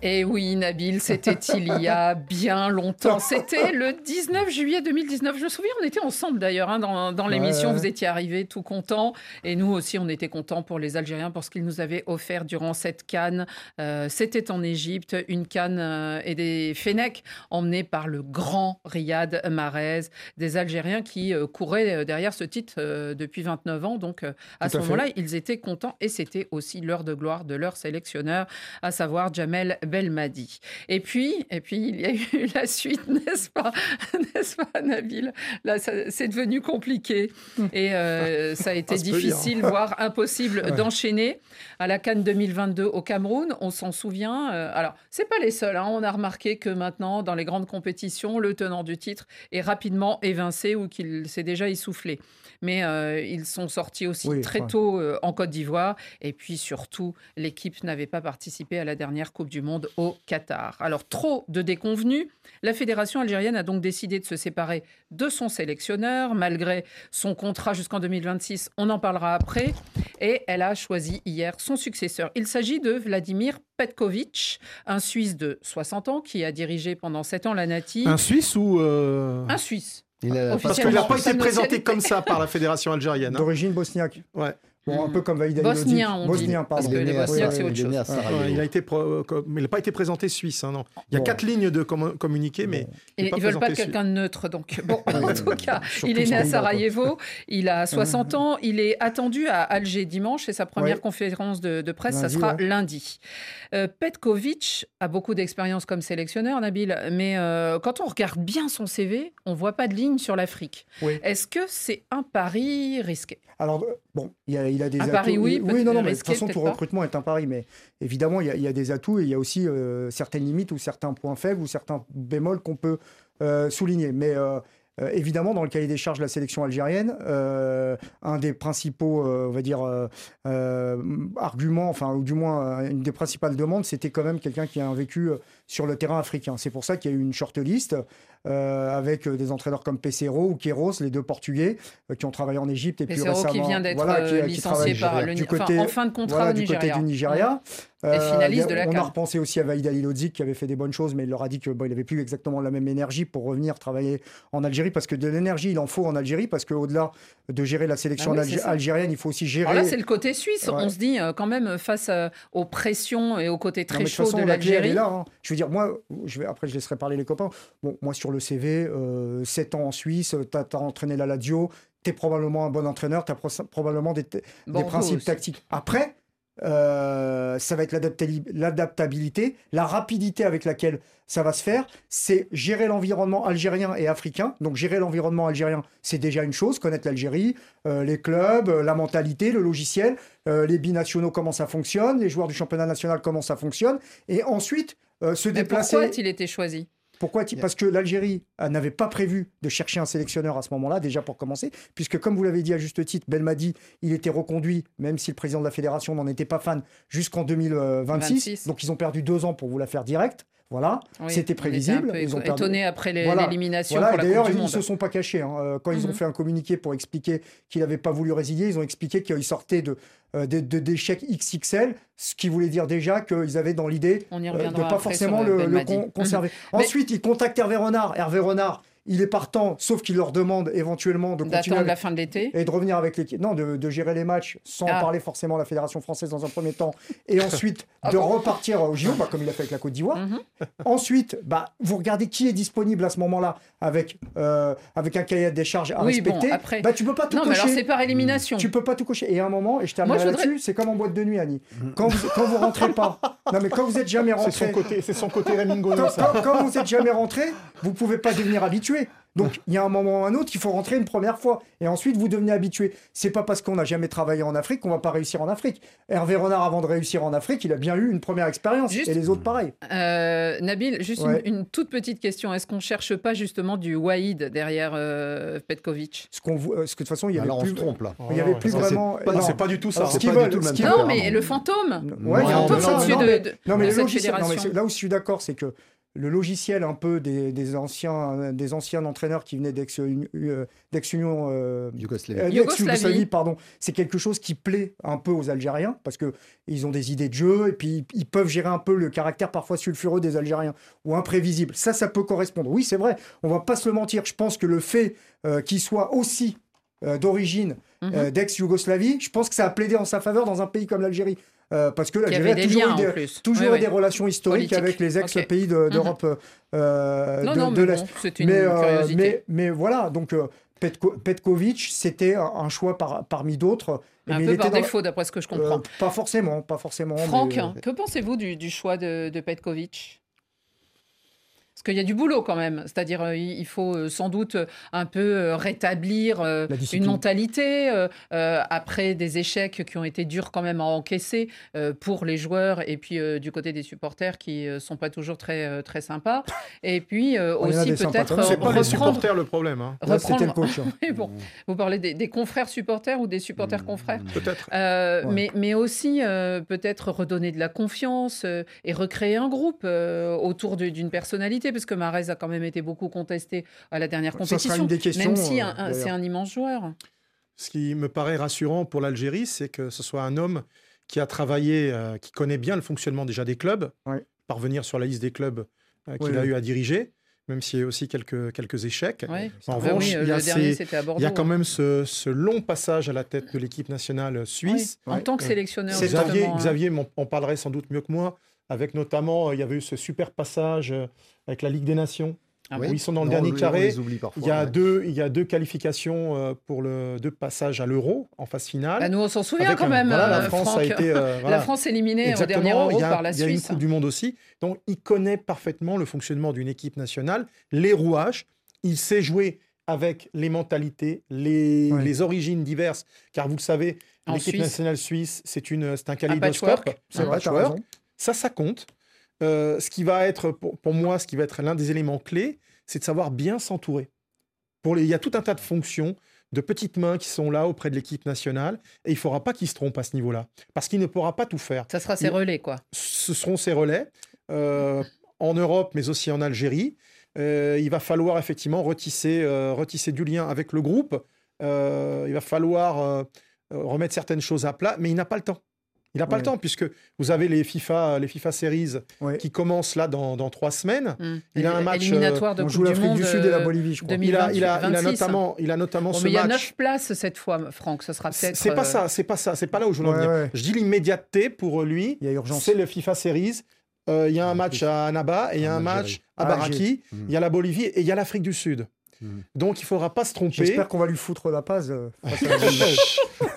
Et oui, Nabil, c'était il y a bien longtemps. C'était le 19 juillet 2019. Je me souviens, on était ensemble d'ailleurs hein, dans, dans l'émission. Ouais. Vous étiez arrivés tout contents. Et nous aussi, on était contents pour les Algériens pour ce qu'ils nous avaient offert durant cette canne. Euh, c'était en Égypte, une canne euh, et des Fennecs emmenés par le grand Riyad Mahrez. Des Algériens qui euh, couraient derrière ce titre depuis 29 ans. Donc, à Tout ce moment-là, ils étaient contents. Et c'était aussi l'heure de gloire de leur sélectionneur, à savoir Jamel Belmadi. Et puis, et puis, il y a eu la suite, n'est-ce pas, n'est-ce pas, Nabil? Là, c'est devenu compliqué et euh, ça a été Ah, peut difficile, voire impossible Ouais. d'enchaîner. À la Cannes 2022 au Cameroun, on s'en souvient. euh, alors, c'est pas les seuls. hein. on a remarqué que maintenant, dans les grandes compétitions, le tenant du titre est rapidement évincé ou qu'il s'est déjà essoufflé. Mais euh, ils sont sortis aussi Oui, très tôt euh, en Côte d'Ivoire. Et puis surtout, l'équipe n'avait pas participé à la dernière Coupe du Monde au Qatar. Alors, trop de déconvenus. La fédération algérienne a donc décidé de se séparer de son sélectionneur, malgré son contrat jusqu'en 2026. On en parlera après. Et elle a choisi hier son successeur. Il s'agit de Vladimir Petkovic, un Suisse de 60 ans qui a dirigé pendant 7 ans la Nati. Un Suisse ou. euh, Un Suisse. Il a. Parce qu'il n'a pas été présenté comme ça par la fédération algérienne. hein. D'origine bosniaque. Ouais. Bon, un peu comme Halilhodžić. Bosnien, on dit. Bosnien, Parce pardon. que Il est les Bosniaques, c'est autre chose. Sarajevo. Ouais, il été pro- n'a pas été présenté suisse. hein, non. Il y a Bon. quatre lignes de commun- communiqué, mais Bon. il ils veulent pas de quelqu'un de neutre, donc bon, en tout cas, il est né à. Sarajevo, il a 60 ans, il est attendu à Alger dimanche et sa première Ouais. conférence de, de presse, ça Lundi, sera ouais. lundi. Euh, Petkovic a beaucoup d'expérience comme sélectionneur, Nabil, mais euh, quand on regarde bien son CV, on voit pas de ligne sur l'Afrique. Oui. Est-ce que c'est un pari risqué? Alors, euh, bon, il a, il a des Un atouts. pari, oui, oui, non, non, mais de toute façon, tout pas. recrutement est un pari. Mais évidemment, il y a, il y a des atouts et il y a aussi euh, certaines limites ou certains points faibles ou certains bémols qu'on peut euh, souligner. Mais euh, évidemment, dans le cahier des charges de la sélection algérienne, un des principaux, on va dire, arguments, enfin, ou du moins, une des principales demandes, c'était quand même quelqu'un qui a un vécu sur le terrain africain. C'est pour ça qu'il y a eu une shortlist euh, avec euh, des entraîneurs comme Pesero ou Queiroz, les deux Portugais, euh, qui ont travaillé en Égypte et puis Pesero récemment. qui vient d'être voilà, qui- qui licencié par le du enfin, en fin de contrat voilà, au du Nigeria. côté du Nigeria. Finaliste a- de la On a repensé aussi à Vaïd Halilhodžić qui avait fait des bonnes choses, mais il leur a dit que bon, il avait plus exactement la même énergie pour revenir travailler en Algérie, parce que de l'énergie, il en faut en Algérie, parce qu'au-delà de gérer la sélection Ah oui, algérienne, il faut aussi gérer. Alors là, c'est le côté suisse. Ouais. On se dit euh, quand même face euh, aux pressions et au côté Non, très de toute chaud façon, de l'Algérie. hein. Je veux dire, moi, je vais, après, je laisserai parler les copains. Bon, moi, sur le CV, euh, 7 ans en Suisse, tu as, entraîné la Lazio, tu es probablement un bon entraîneur, tu as probablement des, principes tactiques. Après, euh, ça va être l'adaptabilité, la rapidité avec laquelle ça va se faire. C'est gérer l'environnement algérien et africain. Donc, gérer l'environnement algérien, c'est déjà une chose, connaître l'Algérie, euh, les clubs, euh, la mentalité, le logiciel, euh, les binationaux, comment ça fonctionne, les joueurs du championnat national, comment ça fonctionne. Et ensuite, se Mais déplacer. pourquoi a-t-il été choisi? Pourquoi Parce que l'Algérie euh, n'avait pas prévu de chercher un sélectionneur à ce moment-là, déjà pour commencer, puisque comme vous l'avez dit à juste titre, Belmadi, il était reconduit, même si le président de la fédération n'en était pas fan, jusqu'en 2026. 26. Donc ils ont perdu deux ans pour vous la faire direct. Voilà, Oui, c'était prévisible. Ils ont perdu- étonné après Voilà. l'élimination Voilà, d'ailleurs, ils ne se sont pas cachés. hein. Euh, Quand ils ont Mhm. fait un communiqué pour expliquer qu'il n'avait pas voulu résilier, ils ont expliqué qu'ils sortaient de, euh, d'échecs XXL, ce qui voulait dire déjà qu'ils avaient dans l'idée euh, de reviendra pas forcément le, le Belmadi. con- conserver. Ensuite, ils contactent Hervé Renard. Hervé Renard, il est partant, sauf qu'il leur demande éventuellement de continuer D'attendre avec- la fin de l'été. et de revenir avec l'équipe. Non, de, de gérer les matchs sans Ah. parler forcément de la Fédération française dans un premier temps. Et ensuite, Ah de bon repartir au JO, bah, comme il a fait avec la Côte d'Ivoire. Mhm. Ensuite, bah, vous regardez qui est disponible à ce moment-là avec, euh, avec un cahier des charges à Oui, bon, respecter. après- Bah, tu peux pas tout Non, mais alors cocher. c'est par élimination. Tu peux pas tout cocher. Et à un moment, et je voudrais- là-dessus, c'est comme en boîte de nuit, Annie. Quand vous, quand vous rentrez pas, non mais quand vous êtes jamais C'est son rentré, côté, c'est son côté Raymond quand, Gagnon, ça. quand- quand vous êtes jamais rentré, vous pouvez pas devenir habitué. Donc il y a un moment ou un autre, il faut rentrer une première fois et ensuite vous devenez habitué. C'est pas parce qu'on n'a jamais travaillé en Afrique qu'on va pas réussir en Afrique. Hervé Renard, avant de réussir en Afrique, il a bien eu une première expérience Juste- et les autres pareil. Euh, Nabil, juste Ouais. une, une toute petite question. Est-ce qu'on cherche pas justement du Waïd derrière euh, Petkovic? Ce qu'on vou- euh, ce que de toute façon il y avait Alors on plus, se trompe là. il y avait plus c'est vraiment. pas- non. C'est pas du tout ça. Ce qu'ils veulent. Non, mais le fantôme. Ouais, Le il y a un fantôme, c'est au-dessus Non, de, mais- de- Non, mais là où je suis d'accord, c'est que le logiciel un peu des, des anciens, des anciens entraîneurs qui venaient euh, d'ex-Union. euh, Yougoslavie. euh, Yougoslavie. pardon. C'est quelque chose qui plaît un peu aux Algériens parce que ils ont des idées de jeu et puis ils peuvent gérer un peu le caractère parfois sulfureux des Algériens ou imprévisible. Ça, ça peut correspondre. Oui, c'est vrai. On va pas se le mentir. Je pense que le fait euh, qu'il soit aussi euh, d'origine Mhm. euh, d'ex-Yougoslavie, je pense que ça a plaidé en sa faveur dans un pays comme l'Algérie. Euh, parce que l'Algérie a toujours liens eu des, toujours Oui, eu oui. des relations historiques Politique. avec les ex-pays de- Mhm. d'Europe euh, Non, de, non, de mais l'Est. bon, c'est une Mais, euh, curiosité. mais, mais voilà, donc euh, Petko- Petkovic, c'était un, choix par- parmi d'autres. Un mais peu par défaut, d'après ce que je euh, comprends. pas forcément, pas forcément. Franck, mais, euh, que pensez-vous du, du choix de, de Petkovic? Parce qu'il y a du boulot quand même. C'est-à-dire, euh, il faut euh, sans doute euh, un peu rétablir une mentalité après des échecs qui ont été durs quand même à encaisser euh, pour les joueurs et puis euh, du côté des supporters qui ne sont pas toujours très, très sympas. Et puis aussi peut-être C'est pas les reprendre. supporters le problème, hein. là, le hein. Bon, vous parlez des, des confrères supporters ou des supporters Mmh. confrères? Peut-être. euh, Ouais. mais, mais aussi euh, peut-être redonner de la confiance euh, et recréer un groupe euh, autour d'une personnalité, parce que Marez a quand même été beaucoup contesté à la dernière Ça compétition, sera une des questions, même si euh, c'est un immense joueur. Ce qui me paraît rassurant pour l'Algérie, c'est que ce soit un homme qui a travaillé, euh, qui connaît bien le fonctionnement déjà des clubs, parvenir sur la liste des clubs euh, qu'il Oui, a oui. eu à diriger, même s'il y a eu aussi quelques, quelques échecs. En Bah revanche, oui, euh, il y a le dernier ces- c'était à Bordeaux. Il y a quand même ce, ce long passage à la tête de l'équipe nationale suisse. Oui, en tant que sélectionneur. Xavier, hein. Xavier en parlerait sans doute mieux que moi, avec notamment, euh, il y avait eu ce super passage euh, avec la Ligue des Nations, Ah où ils sont dans le Non, dernier carré. Parfois. Il y, a ouais. deux, il y a deux qualifications euh, pour le deux passages à l'euro en phase finale. Bah, nous, on s'en souvient Avec quand un- même, voilà, la France Franck. a été euh, voilà. La France éliminée au Exactement, dernier Euro il y a, par la il y a une Suisse. Coupe du Monde aussi. Donc, il connaît parfaitement le fonctionnement d'une équipe nationale, les rouages. Il sait jouer avec les mentalités, les, les origines diverses. Car vous le savez, l'équipe Suisse. nationale suisse, c'est une- c'est un kaléidoscope. C'est un patchwork. Ça, ça compte. Euh, ce qui va être, pour, pour moi, ce qui va être l'un des éléments clés, c'est de savoir bien s'entourer. Pour les, il y a tout un tas de fonctions, de petites mains qui sont là auprès de l'équipe nationale, et il ne faudra pas qu'il se trompe à ce niveau-là, parce qu'il ne pourra pas tout faire. Ça sera ses relais, quoi. Ce seront ses relais euh, en Europe, mais aussi en Algérie. Euh, il va falloir effectivement retisser, retisser du lien avec le groupe. Il va falloir remettre certaines choses à plat, mais il n'a pas le temps. Il n'a pas le temps puisque vous avez les FIFA, les FIFA Series Ouais. qui commencent là dans, dans trois semaines. Hum. Il a un match, éliminatoire de On joue l'Afrique du Sud et la euh, Bolivie, je crois. Il a, il a, il a 26. notamment, il a notamment Bon, ce mais il y a neuf places cette fois, Franck. Ce sera peut-être. C'est pas euh, ça, c'est pas ça, c'est pas là où je veux en Ouais, venir. ouais. Je dis l'immédiateté pour lui. Il y a urgence. C'est le FIFA Series. Euh, Il y a un match à Annaba et il y a un match à Baraki. Alger. Il y a la Bolivie et il y a l'Afrique du Sud. Mhm. Donc il faudra pas se tromper. J'espère qu'on va lui foutre la passe. euh, face à la Bolivie.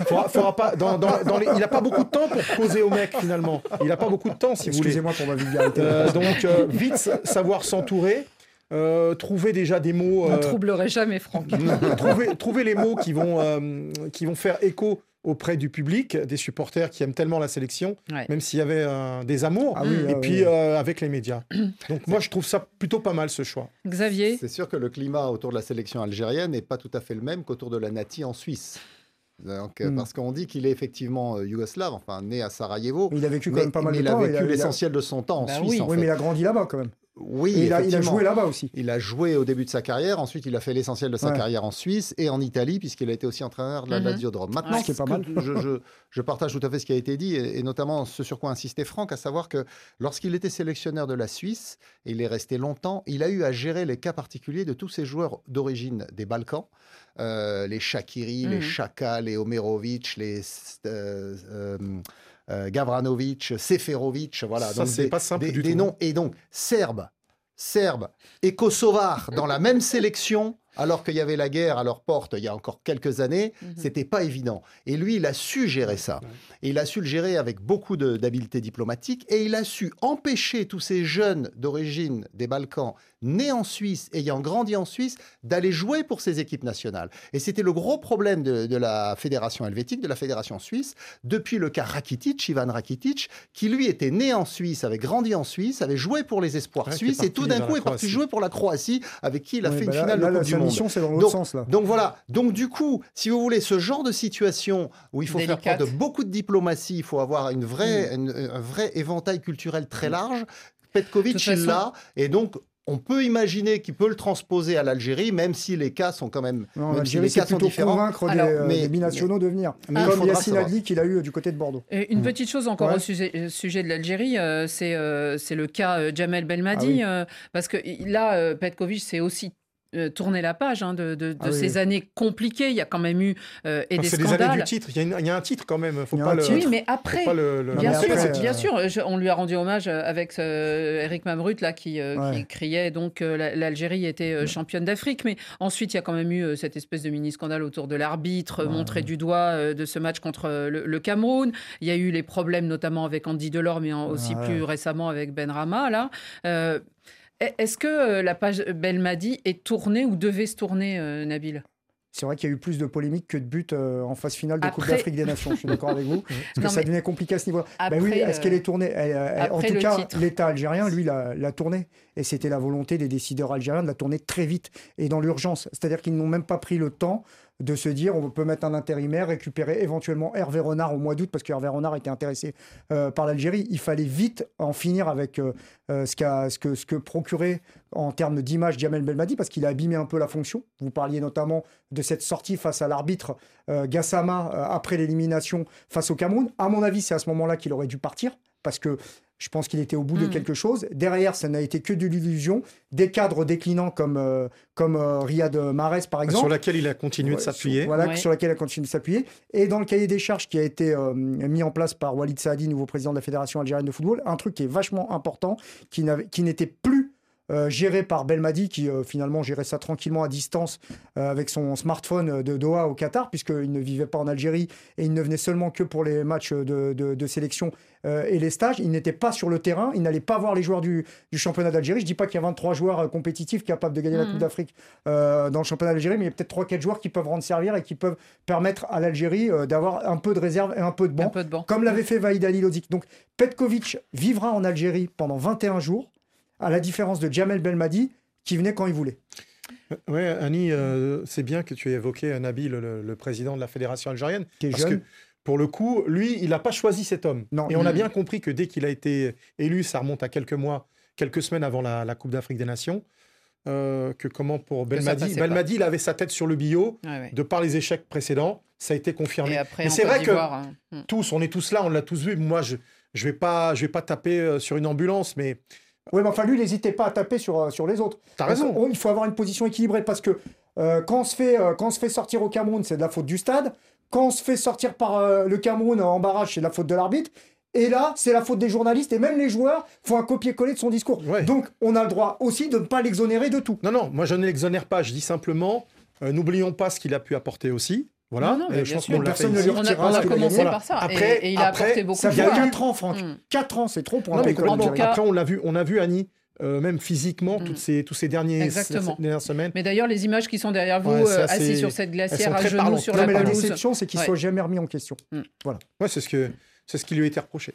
Faudra- faudra pas, dans, dans- dans les- il n'a pas beaucoup de temps pour poser au mec finalement. Il n'a pas beaucoup de temps si vous voulez. Excusez-moi pour ma vulgarité. Euh, donc euh, vite sa- savoir s'entourer, euh, trouver déjà des mots. On euh, troublerait jamais, Franck. trouver, trouver les mots qui vont, euh, qui vont faire écho auprès du public, des supporters qui aiment tellement la sélection, Ouais. même s'il y avait euh, des amours, Ah oui, et ah puis oui. euh, avec les médias. Donc moi, je trouve ça plutôt pas mal ce choix. Xavier C'est sûr que le climat autour de la sélection algérienne n'est pas tout à fait le même qu'autour de la Nati en Suisse. Donc, euh, Mm. Parce qu'on dit qu'il est effectivement euh, yougoslave, enfin né à Sarajevo. Mais il a vécu quand mais, même pas mal mais de il a temps. vécu il a- a- l'essentiel de son temps en Bah Suisse. oui. en Oui, fait. mais il a grandi là-bas quand même. Oui, il, a, il a joué là-bas aussi. Il a joué au début de sa carrière, ensuite il a fait l'essentiel de sa Ouais. carrière en Suisse et en Italie, puisqu'il a été aussi entraîneur de la Mhm. Lazio de Rome. Maintenant, Ce qui est pas mal. Je, je- je partage tout à fait ce qui a été dit, et, et notamment ce sur quoi insistait Franck, à savoir que lorsqu'il était sélectionneur de la Suisse, et il est resté longtemps, il a eu à gérer les cas particuliers de tous ces joueurs d'origine des Balkans, euh, les Shakiri, les Mhm. Chaka, les Omerovic, les euh, euh, Gavranovic, Seferovic, voilà. Ça, c'est des- pas simple des- du des tout. noms et donc Serbes, Serbes et Kosovars dans la même sélection, alors qu'il y avait la guerre à leur porte il y a encore quelques années, Mhm. c'était pas évident. Et lui, il a su gérer ça. Et il a su le gérer avec beaucoup d'habileté diplomatique. Et il a su empêcher tous ces jeunes d'origine des Balkans, nés en Suisse, ayant grandi en Suisse, d'aller jouer pour ces équipes nationales. Et c'était le gros problème de, de la fédération helvétique, de la fédération suisse, depuis le cas Rakitic, Ivan Rakitic, qui lui était né en Suisse, avait grandi en Suisse, avait joué pour les espoirs Ouais, suisses, et tout d'un coup est parti jouer pour la Croatie, avec qui il a Ouais, fait bah une là- finale là, de Coupe du Monde. Mission, c'est dans l'autre Donc- sens. Là. Donc voilà. Donc du coup, si vous voulez, ce genre de situation où il faut Délicate. faire preuve de beaucoup de diplomatie, il faut avoir une vraie, une- un vrai éventail culturel très large. De Petkovic, il l'a. Et donc, on peut imaginer qu'il peut le transposer à l'Algérie, même si les cas sont quand même, Non, même si l'Algérie, les c'est cas sont plutôt différents. convaincre des, Alors, euh, mais- des binationaux de venir. mais il Comme savoir. Adli qu'il a eu euh, du côté de Bordeaux. Et une petite chose encore Ouais. au sujet, euh, sujet de l'Algérie, euh, c'est euh, c'est le cas euh, Jamel Belmadi, Ah oui. euh, parce que là, euh, Petkovic s'est aussi euh, tourné la page hein, de, de- de Ah oui, ces oui. années compliquées. Il y a quand même eu euh, et des c'est des années scandales. du titre. Il y, a une- il y a un titre quand même. Faut Il y a pas un le. titre. Oui, mais après, pas le- le- Bien mais sûr, après, bien euh, sûr. Je- on lui a rendu hommage euh, avec euh, Eric Mamrut là qui, euh, Ouais. qui criait donc euh, la- l'Algérie était euh, championne d'Afrique, mais ensuite il y a quand même eu euh, cette espèce de mini scandale autour de l'arbitre montré du doigt euh, de ce match contre le, le Cameroun. Il y a eu les problèmes notamment avec Andy Delors, mais en- aussi Ouais. plus récemment avec Ben Rama là. Est-ce que euh, la page Belmadi est tournée ou devait se tourner, euh, Nabil? C'est vrai qu'il y a eu plus de polémiques que de buts euh, en phase finale de Coupe d'Afrique des Nations. Je suis d'accord avec vous. Parce que Non, ça mais- devenait compliqué à ce niveau-là. Ben oui, est-ce qu'elle est tournée Elle, elle- En tout cas, l'État algérien, lui, l'a l'a tournée. Et c'était la volonté des décideurs algériens de la tourner très vite et dans l'urgence. C'est-à-dire qu'ils n'ont même pas pris le temps de se dire on peut mettre un intérimaire, récupérer éventuellement Hervé Renard au mois d'août, parce que Hervé Renard était intéressé euh, par l'Algérie. Il fallait vite en finir avec euh, euh, ce, que, procurait en termes d'image Jamel Belmadi, parce qu'il a abîmé un peu la fonction. Vous parliez notamment de cette sortie face à l'arbitre euh, Gassama après l'élimination face au Cameroun. À mon avis, c'est à ce moment-là qu'il aurait dû partir, parce que je pense qu'il était au bout de Mhm. quelque chose. Derrière, ça n'a été que de l'illusion. Des cadres déclinants comme, euh, comme euh, Riyad Mahrez, par exemple. Sur laquelle il a continué de Ouais, s'appuyer. sur- Voilà, Ouais. sur laquelle elle continue de s'appuyer. Et dans le cahier des charges qui a été euh, mis en place par Walid Saadi, nouveau président de la Fédération algérienne de football, un truc qui est vachement important, qui n'avait- qui n'était plus euh, géré par Belmadi, qui euh, finalement gérait ça tranquillement à distance euh, avec son smartphone de Doha au Qatar, puisqu'il ne vivait pas en Algérie et il ne venait seulement que pour les matchs de, de- de sélection et les stages. Il n'était pas sur le terrain, il n'allait pas voir les joueurs du, du championnat d'Algérie. Je dis pas qu'il y a 23 joueurs compétitifs capables de gagner la Mhm. Coupe d'Afrique dans le championnat d'Algérie, mais il y a peut-être 3-4 joueurs qui peuvent rendre servir et qui peuvent permettre à l'Algérie d'avoir un peu de réserve et un peu de banc, peu de banc. comme l'avait fait Vaïd Ali Lozic. Donc Petkovic vivra en Algérie pendant 21 jours, à la différence de Jamel Belmadi, qui venait quand il voulait. Ouais, Annie, euh, c'est bien que tu aies évoqué euh, Nabil, le, le président de la fédération algérienne. Qui est parce jeune. que pour le coup, lui, il n'a pas choisi cet homme. Non. Et on a Mm. bien compris que dès qu'il a été élu, ça remonte à quelques mois, quelques semaines avant la, la Coupe d'Afrique des Nations, euh, que comment pour Belmadi. Belmadi, il avait sa tête sur le bio ouais. de par les échecs précédents. Ça a été confirmé. Et après, Mais c'est vrai que hein. Tous, on est tous là, on l'a tous vu. Moi, je je vais pas, je vais pas taper euh, sur une ambulance, mais Oui, mais enfin, lui, n'hésitez pas à taper sur, euh, sur les autres. t'as raison. On- il faut avoir une position équilibrée parce que euh, quand, on se fait, euh, quand on se fait sortir au Cameroun, c'est de la faute du stade. Quand on se fait sortir par euh, le Cameroun en barrage, c'est de la faute de l'arbitre. Et là, c'est la faute des journalistes et même les joueurs font un copier-coller de son discours. Ouais. Donc, on a le droit aussi de ne pas l'exonérer de tout. Non, non, moi je ne l'exonère pas. Je dis simplement, n'oublions pas ce qu'il a pu apporter aussi. Voilà. Non, non, mais je pense sûr. Personne ne lui On a, retirera on ce a qu'il a commencé gagné. par ça. Après- et, et il a après, apporté beaucoup Ça de fait Il y a joueurs. eu- 4 ans, Franck. Mm. 4 ans, c'est trop pour un Non, en cas- après, on l'a vu, on a vu Annie, euh, même physiquement, Mm. toutes ces, tous ces derniers, ces dernières semaines. Mais d'ailleurs, les images qui sont derrière vous, Ouais, euh, assis sur cette glacière à très genoux parlantes. sur Non, la mais la déception, c'est qu'il ne soit jamais remis en question. Ouais, c'est ce que c'est ce qui lui a été reproché.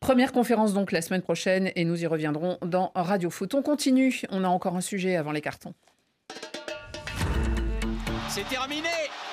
Première conférence donc la semaine prochaine et nous y reviendrons dans Radio Foot. On continue. On a encore un sujet avant les cartons. C'est terminé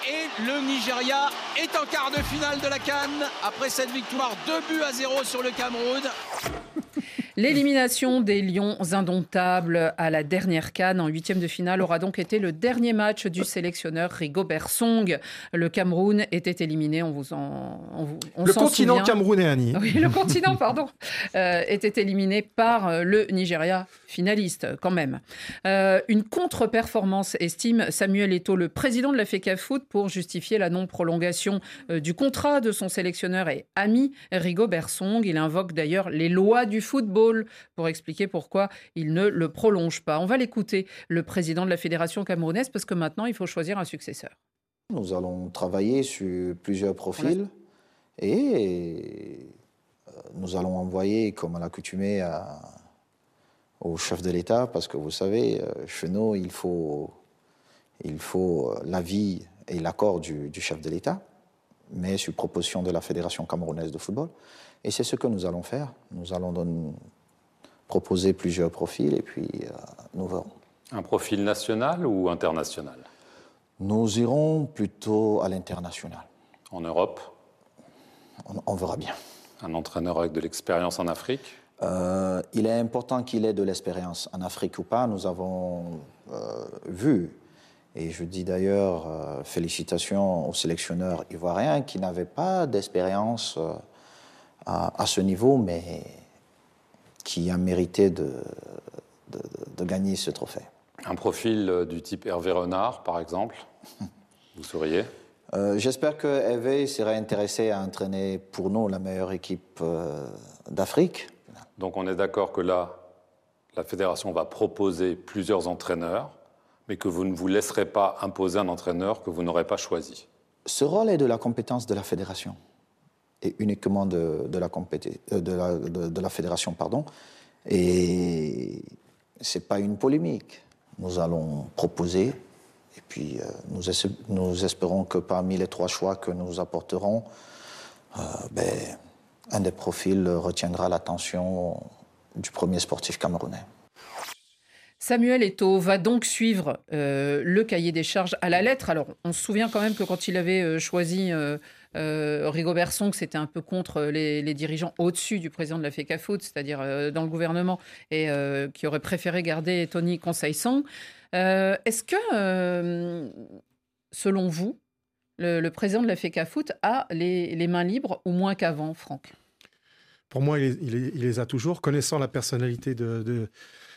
et le Nigeria est en quart de finale de la Cannes après cette victoire 2 buts à 0 sur le Cameroun. L'élimination des Lions indomptables à la dernière canne en huitième de finale aura donc été le dernier match du sélectionneur Rigobert Song. Le Cameroun était éliminé, on vous en, on vous- on Le continent souvient. camerounais, Annie. Oui, le continent, pardon, euh, était éliminé par euh, le Nigeria, finaliste quand même. Euh, une contre-performance, estime Samuel Eto'o, le président de la FECA Foot, pour justifier la non-prolongation euh, du contrat de son sélectionneur et ami Rigobert Song. Il invoque d'ailleurs les lois du football pour expliquer pourquoi il ne le prolonge pas. On va l'écouter, le président de la fédération camerounaise, parce que maintenant, il faut choisir un successeur. Nous allons travailler sur plusieurs profils et euh, nous allons envoyer, comme à l'accoutumée, au chef de l'État, parce que vous savez, euh, chez nous, il faut, il faut euh, l'avis et l'accord du, du chef de l'État, mais sur proposition de la Fédération camerounaise de football. Et c'est ce que nous allons faire. Nous allons don- proposer plusieurs profils et puis euh, nous verrons. Un profil national ou international? Nous irons plutôt à l'international. En Europe? On, on verra bien. Un entraîneur avec de l'expérience en Afrique? Euh, il est important qu'il ait de l'expérience en Afrique ou pas. Nous avons euh, vu, et je dis d'ailleurs euh, félicitations aux sélectionneurs ivoiriens qui n'avaient pas d'expérience à, à ce niveau, mais qui a mérité de, de- de gagner ce trophée. Un profil euh, du type Hervé Renard, par exemple Vous souriez Euh, J'espère que Hervé serait intéressé à entraîner pour nous la meilleure équipe euh, d'Afrique. Donc on est d'accord que là, la fédération va proposer plusieurs entraîneurs, mais que vous ne vous laisserez pas imposer un entraîneur que vous n'aurez pas choisi. Ce rôle est de la compétence de la fédération et uniquement euh, de, la, de- de la fédération. Pardon. Et ce n'est pas une polémique. Nous allons proposer et puis euh, nous, espérons que parmi les trois choix que nous apporterons, euh, ben, un des profils retiendra l'attention du premier sportif camerounais. Samuel Eto'o va donc suivre le cahier des charges à la lettre. Alors, on se souvient quand même que quand il avait choisi euh, Rigobert Song, c'était un peu contre les, les dirigeants au-dessus du président de la FECAFOOT, c'est-à-dire euh, dans le gouvernement, et euh, qui aurait préféré garder Tony Conseil-Sang. Euh, Est-ce que, euh, selon vous, le, président de la FECAFOOT a les, mains libres ou moins qu'avant, Franck? Pour moi, il, les- a toujours, connaissant la personnalité de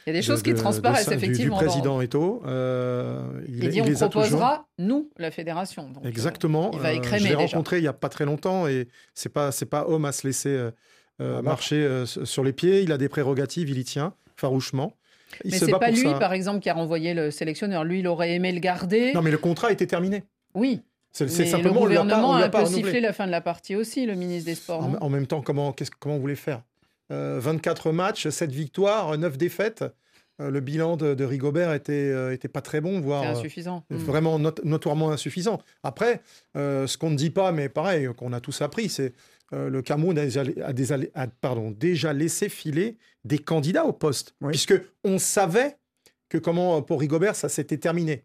Il y a des de- choses qui de- transparaissent, de du- effectivement, Du, dans- président Eto. euh, il, Il dit il on les proposera, nous, la fédération. Donc, euh, Exactement. il va Euh, écrémer je l'ai rencontré il n'y a pas très longtemps et c'est pas c'est pas homme à se laisser euh, Ah bah. marcher euh, sur les pieds. Il a des prérogatives, il y tient farouchement. Il Mais c'est bat pas lui, ça. par exemple, qui a renvoyé le sélectionneur. Lui, il aurait aimé le garder. Non, mais le contrat était terminé. Oui. C'est simplement le on lui a pas- gouvernement on lui a a un pas peu renouvelé. sifflé la fin de la partie aussi, le ministre des Sports. En, même temps, comment, qu'est-ce- comment vous voulez faire? 24 matchs, 7 victoires, 9 défaites. Euh, le bilan de, de Rigobert était, euh, était pas très bon, voire euh, insuffisant. Mm. vraiment not- notoirement insuffisant. Après, euh, ce qu'on ne dit pas, mais pareil, qu'on a tous appris, c'est euh, le Cameroun a, déjà, a déjà- a- pardon, déjà laissé filer des candidats au poste, puisque on savait que comment pour Rigobert ça s'était terminé.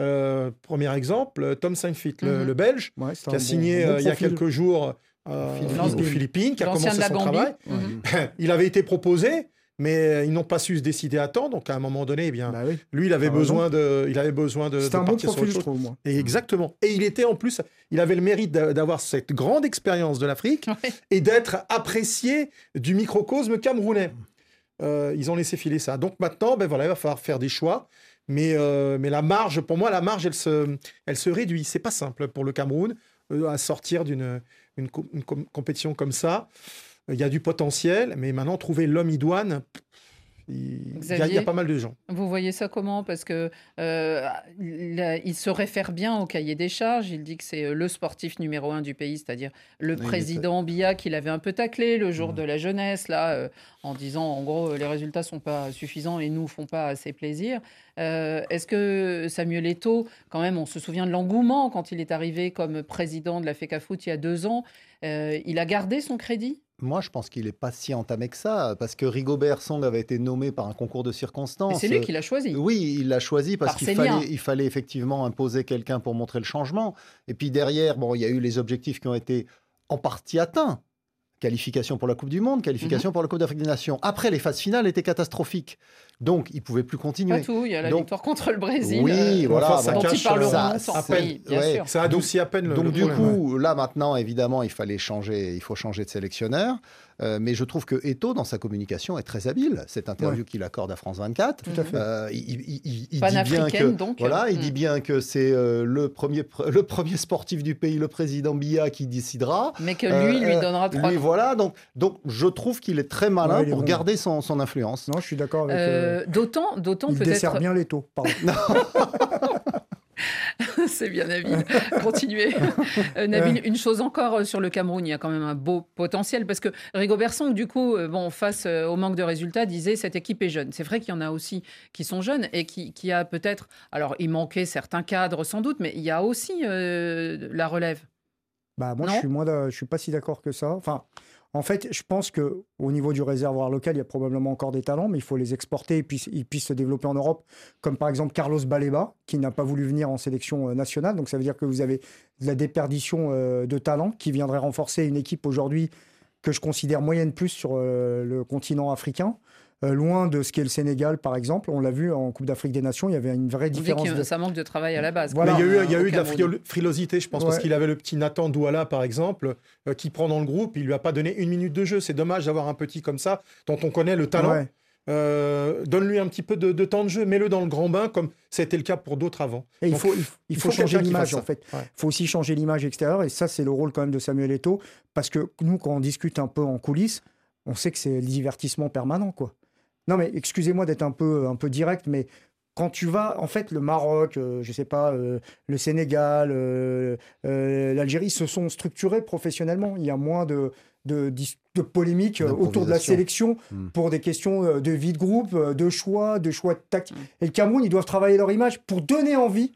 Euh, premier exemple, Tom Saintfiet, le, Mhm. le Belge, Ouais, qui a bon- signé bon euh, il y a quelques jours euh, Philippines. aux Philippines, qui a commencé son travail. Mhm. il avait été proposé, mais euh, ils n'ont pas su se décider à temps. Donc à un moment donné, eh bien, lui, il avait besoin de, il avait besoin de, C'était un bon partir sur profil, je trouve, moi. Et exactement. Et il était en plus, il avait le mérite d'a- d'avoir cette grande expérience de l'Afrique et d'être apprécié du microcosme camerounais. Euh, ils ont laissé filer ça. Donc maintenant, ben voilà, il va falloir faire des choix. Mais, euh, mais la marge, pour moi, la marge, elle se, elle se réduit. C'est pas simple pour le Cameroun euh, à sortir d'une une, co- une com- compétition comme ça. Il y a du potentiel, mais maintenant, trouver l'homme idoine, il y, a- y pas mal de gens. Vous voyez ça comment? Parce que euh, il, se réfère bien au cahier des charges. Il dit que c'est euh, le sportif numéro un du pays, c'est-à-dire le président Biya qui l'avait un peu taclé le Mmh. jour de la jeunesse, là, euh, en disant en gros les résultats sont pas suffisants et nous font pas assez plaisir. Euh, Est-ce que Samuel Eto'o, quand même, on se souvient de l'engouement quand il est arrivé comme président de la FECAFOOT il y a deux ans, il a gardé son crédit? Moi, je pense qu'il n'est pas si entamé que ça, parce que Rigobert Song avait été nommé par un concours de circonstances. C'est lui qui l'a choisi. Oui, il l'a choisi parce Par qu'il fallait, il fallait effectivement imposer quelqu'un pour montrer le changement. Et puis derrière, bon, il y a eu les objectifs qui ont été en partie atteints. Qualification pour la Coupe du Monde, qualification pour la Coupe d'Afrique des Nations. Après, les phases finales étaient catastrophiques. Donc, ils ne pouvaient plus continuer. Pas tout, il y a la Donc- victoire contre le Brésil. Oui, euh, voilà. ça dont cache, ils parleront ça- sans- à peine. oui, bien Ouais. sûr. Ça adoucit à peine le, Donc le du problème. coup, là maintenant, évidemment, il fallait changer, il faut changer de sélectionneur. Euh, mais je trouve que Eto, dans sa communication, est très habile. Cette interview qu'il accorde à France 24, Tout à fait. euh, il, il- il- il dit bien que donc. voilà, il Mm. dit bien que c'est euh, le premier pr- le premier sportif du pays, le président Biya, qui décidera. Mais que lui, lui Euh, donnera trois. Lui, voilà. Donc, donc, je trouve qu'il est très malin Ouais, il est pour bon. garder son, son influence. Non, je suis d'accord avec. euh, Euh, D'autant, d'autant il dessert peut-être. bien les taux. Pardon. C'est bien, Nabil. Continuez. Euh, Nabil, une chose encore euh, sur le Cameroun. Il y a quand même un beau potentiel parce que Rigobert Song, du coup, euh, bon, face au manque de résultats, disait cette équipe est jeune. C'est vrai qu'il y en a aussi qui sont jeunes et qui, qui a peut-être. Alors, il manquait certains cadres sans doute, mais il y a aussi euh, la relève. Bah, moi, Non je suis moins, d'a- je suis pas si d'accord que ça. Enfin, en fait, je pense que au niveau du réservoir local, il y a probablement encore des talents, mais il faut les exporter et puis ils puissent se développer en Europe. Comme par exemple Carlos Baleba, qui n'a pas voulu venir en sélection euh, nationale. Donc ça veut dire que vous avez de la déperdition euh, de talents qui viendrait renforcer une équipe aujourd'hui que je considère moyenne plus sur euh, le continent africain. Euh, loin de ce qu'est le Sénégal, par exemple. On l'a vu en Coupe d'Afrique des Nations, il y avait une vraie On différence. de- ça manque de travail à la base. Voilà. Mais il y a eu, comme, il y a eu au de la friol- frilosité, je pense, parce qu'il avait le petit Nathan Douala, par exemple, euh, qui prend dans le groupe. Il lui a pas donné une minute de jeu. C'est dommage d'avoir un petit comme ça, dont on connaît le talent. Ouais. Euh, Donne-lui un petit peu de, de temps de jeu, mets-le dans le grand bain, comme c'était le cas pour d'autres avant. Et il faut, il faut, il changer l'image, en fait. Il Ouais. faut aussi changer l'image extérieure, et ça, c'est le rôle quand même de Samuel Eto'o, parce que nous, quand on discute un peu en coulisses, on sait que c'est le divertissement permanent, quoi. Non, mais excusez-moi d'être un peu, un peu direct, mais quand tu vas, en fait, le Maroc, euh, je sais pas, euh, le Sénégal, euh, euh, l'Algérie se sont structurés professionnellement. Il y a moins de, de, polémiques autour de la sélection Hmm. pour des questions de vie de groupe, de choix, de choix de tactique. Hmm. Et le Cameroun, ils doivent travailler leur image pour donner envie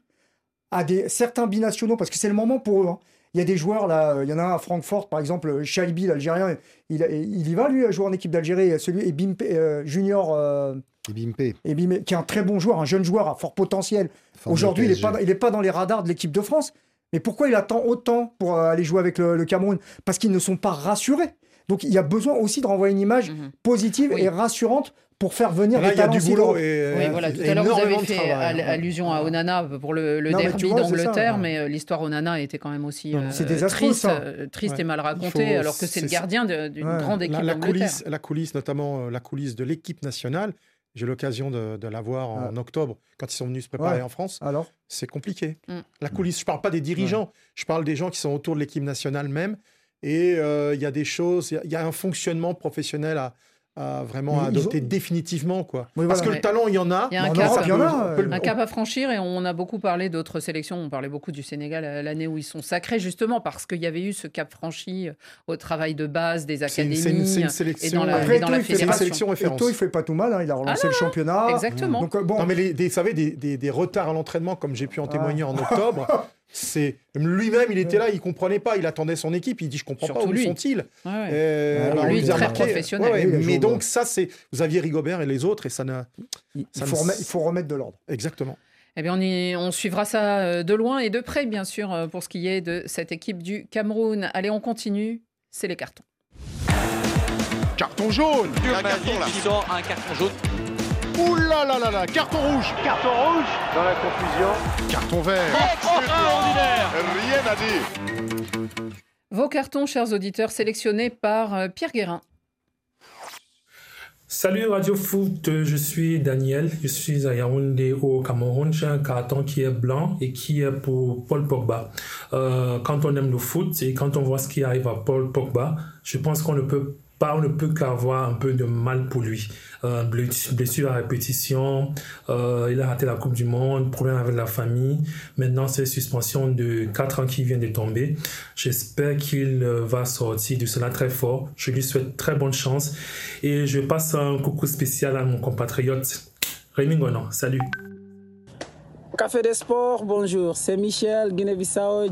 à des, certains binationaux, parce que c'est le moment pour eux. hein. Il y a des joueurs, là, euh, il y en a un à Francfort, par exemple, Chalibi, l'Algérien, il, il y va, lui, à jouer en équipe d'Algérie. Celui, et Bimpe, euh, Junior, euh, Et Bimpe. et Bimpe, qui est un très bon joueur, un jeune joueur à fort potentiel. Aujourd'hui, il n'est pas, il est pas dans les radars de l'équipe de France. Mais pourquoi il attend autant pour euh, aller jouer avec le, le Cameroun? Parce qu'ils ne sont pas rassurés. Donc il y a besoin aussi de renvoyer une image Mhm. positive Oui. et rassurante pour faire venir Là, les il y a talents du boulot. Et, Oui, euh, voilà, tout à l'heure, vous avez fait travail, allusion à Onana pour le, le Non, derby d'Angleterre, ouais. mais euh, l'histoire Onana était quand même aussi Non, euh, triste, ça. euh, triste Ouais. et mal racontée, faut- alors que c'est le gardien d'une Ouais. grande équipe la, la coulisse, la coulisse, notamment euh, la coulisse de l'équipe nationale, j'ai l'occasion de, de la voir en octobre quand ils sont venus se préparer Ouais. en France. Alors C'est compliqué. Mm. La coulisse, je parle pas des dirigeants, je parle des gens qui sont autour de l'équipe nationale même. Et euh, il y a des choses, il y a- il y, a un fonctionnement professionnel à, à vraiment ils adopter ont- définitivement. Quoi. Oui, Parce voilà. que le talent, il y en a. Il y a un cap, Europe, il y en a, on peut le- un cap à franchir et on a beaucoup parlé d'autres sélections. On parlait beaucoup du Sénégal euh, l'année où ils sont sacrés, justement parce qu'il y avait eu ce cap franchi euh, au travail de base des C'est une- académies c'est une- c'est une et sélection, dans la, Après, et dans la Eto'o, il fait c'est une fédération. sélection référence. Il fait pas tout mal, hein, il a relancé le championnat. Exactement. Donc euh, bon, Non, mais les, des, vous savez, des, des- des retards à l'entraînement, comme j'ai pu en témoigner en octobre, c'est lui-même, il était là, il comprenait pas, il attendait son équipe, il dit je comprends pas où lui. sont-ils. Ouais, ouais. Euh, Ouais, alors, lui, on nous a très marqué- professionnel. Ouais, mais donc ça, c'est vous aviez Rigobert et les autres et ça n'a il, ça faut me- remettre, il faut remettre de l'ordre. exactement. Eh bien, on, y- on suivra ça euh, de loin et de près, bien sûr, euh, pour ce qui est de cette équipe du Cameroun. Allez, on continue. C'est les cartons. Carton jaune Magic qui sort un carton jaune. Ouh là là là là Carton rouge Carton rouge Dans la confusion. Carton vert Extraordinaire Rien à dire Vos cartons, chers auditeurs, sélectionnés par euh, Pierre Guérin. Salut Radio Foot, je suis Daniel, je suis à Yaoundé au Cameroun. J'ai un carton qui est blanc et qui est pour Paul Pogba. Euh, quand on aime le foot et quand on voit ce qui arrive à Paul Pogba, je pense qu'on ne peut pas, on ne peut qu'avoir un peu de mal pour lui. Euh, bless- blessure à répétition, euh, il a raté la Coupe du Monde, problème avec la famille. Maintenant, c'est suspension de 4 ans qui vient de tomber. J'espère qu'il euh, va sortir de cela très fort. Je lui souhaite très bonne chance. Et je passe un coucou spécial à mon compatriote Rémi Gonan. Salut. Café des sports, bonjour, c'est Michel Guinée-Bissau.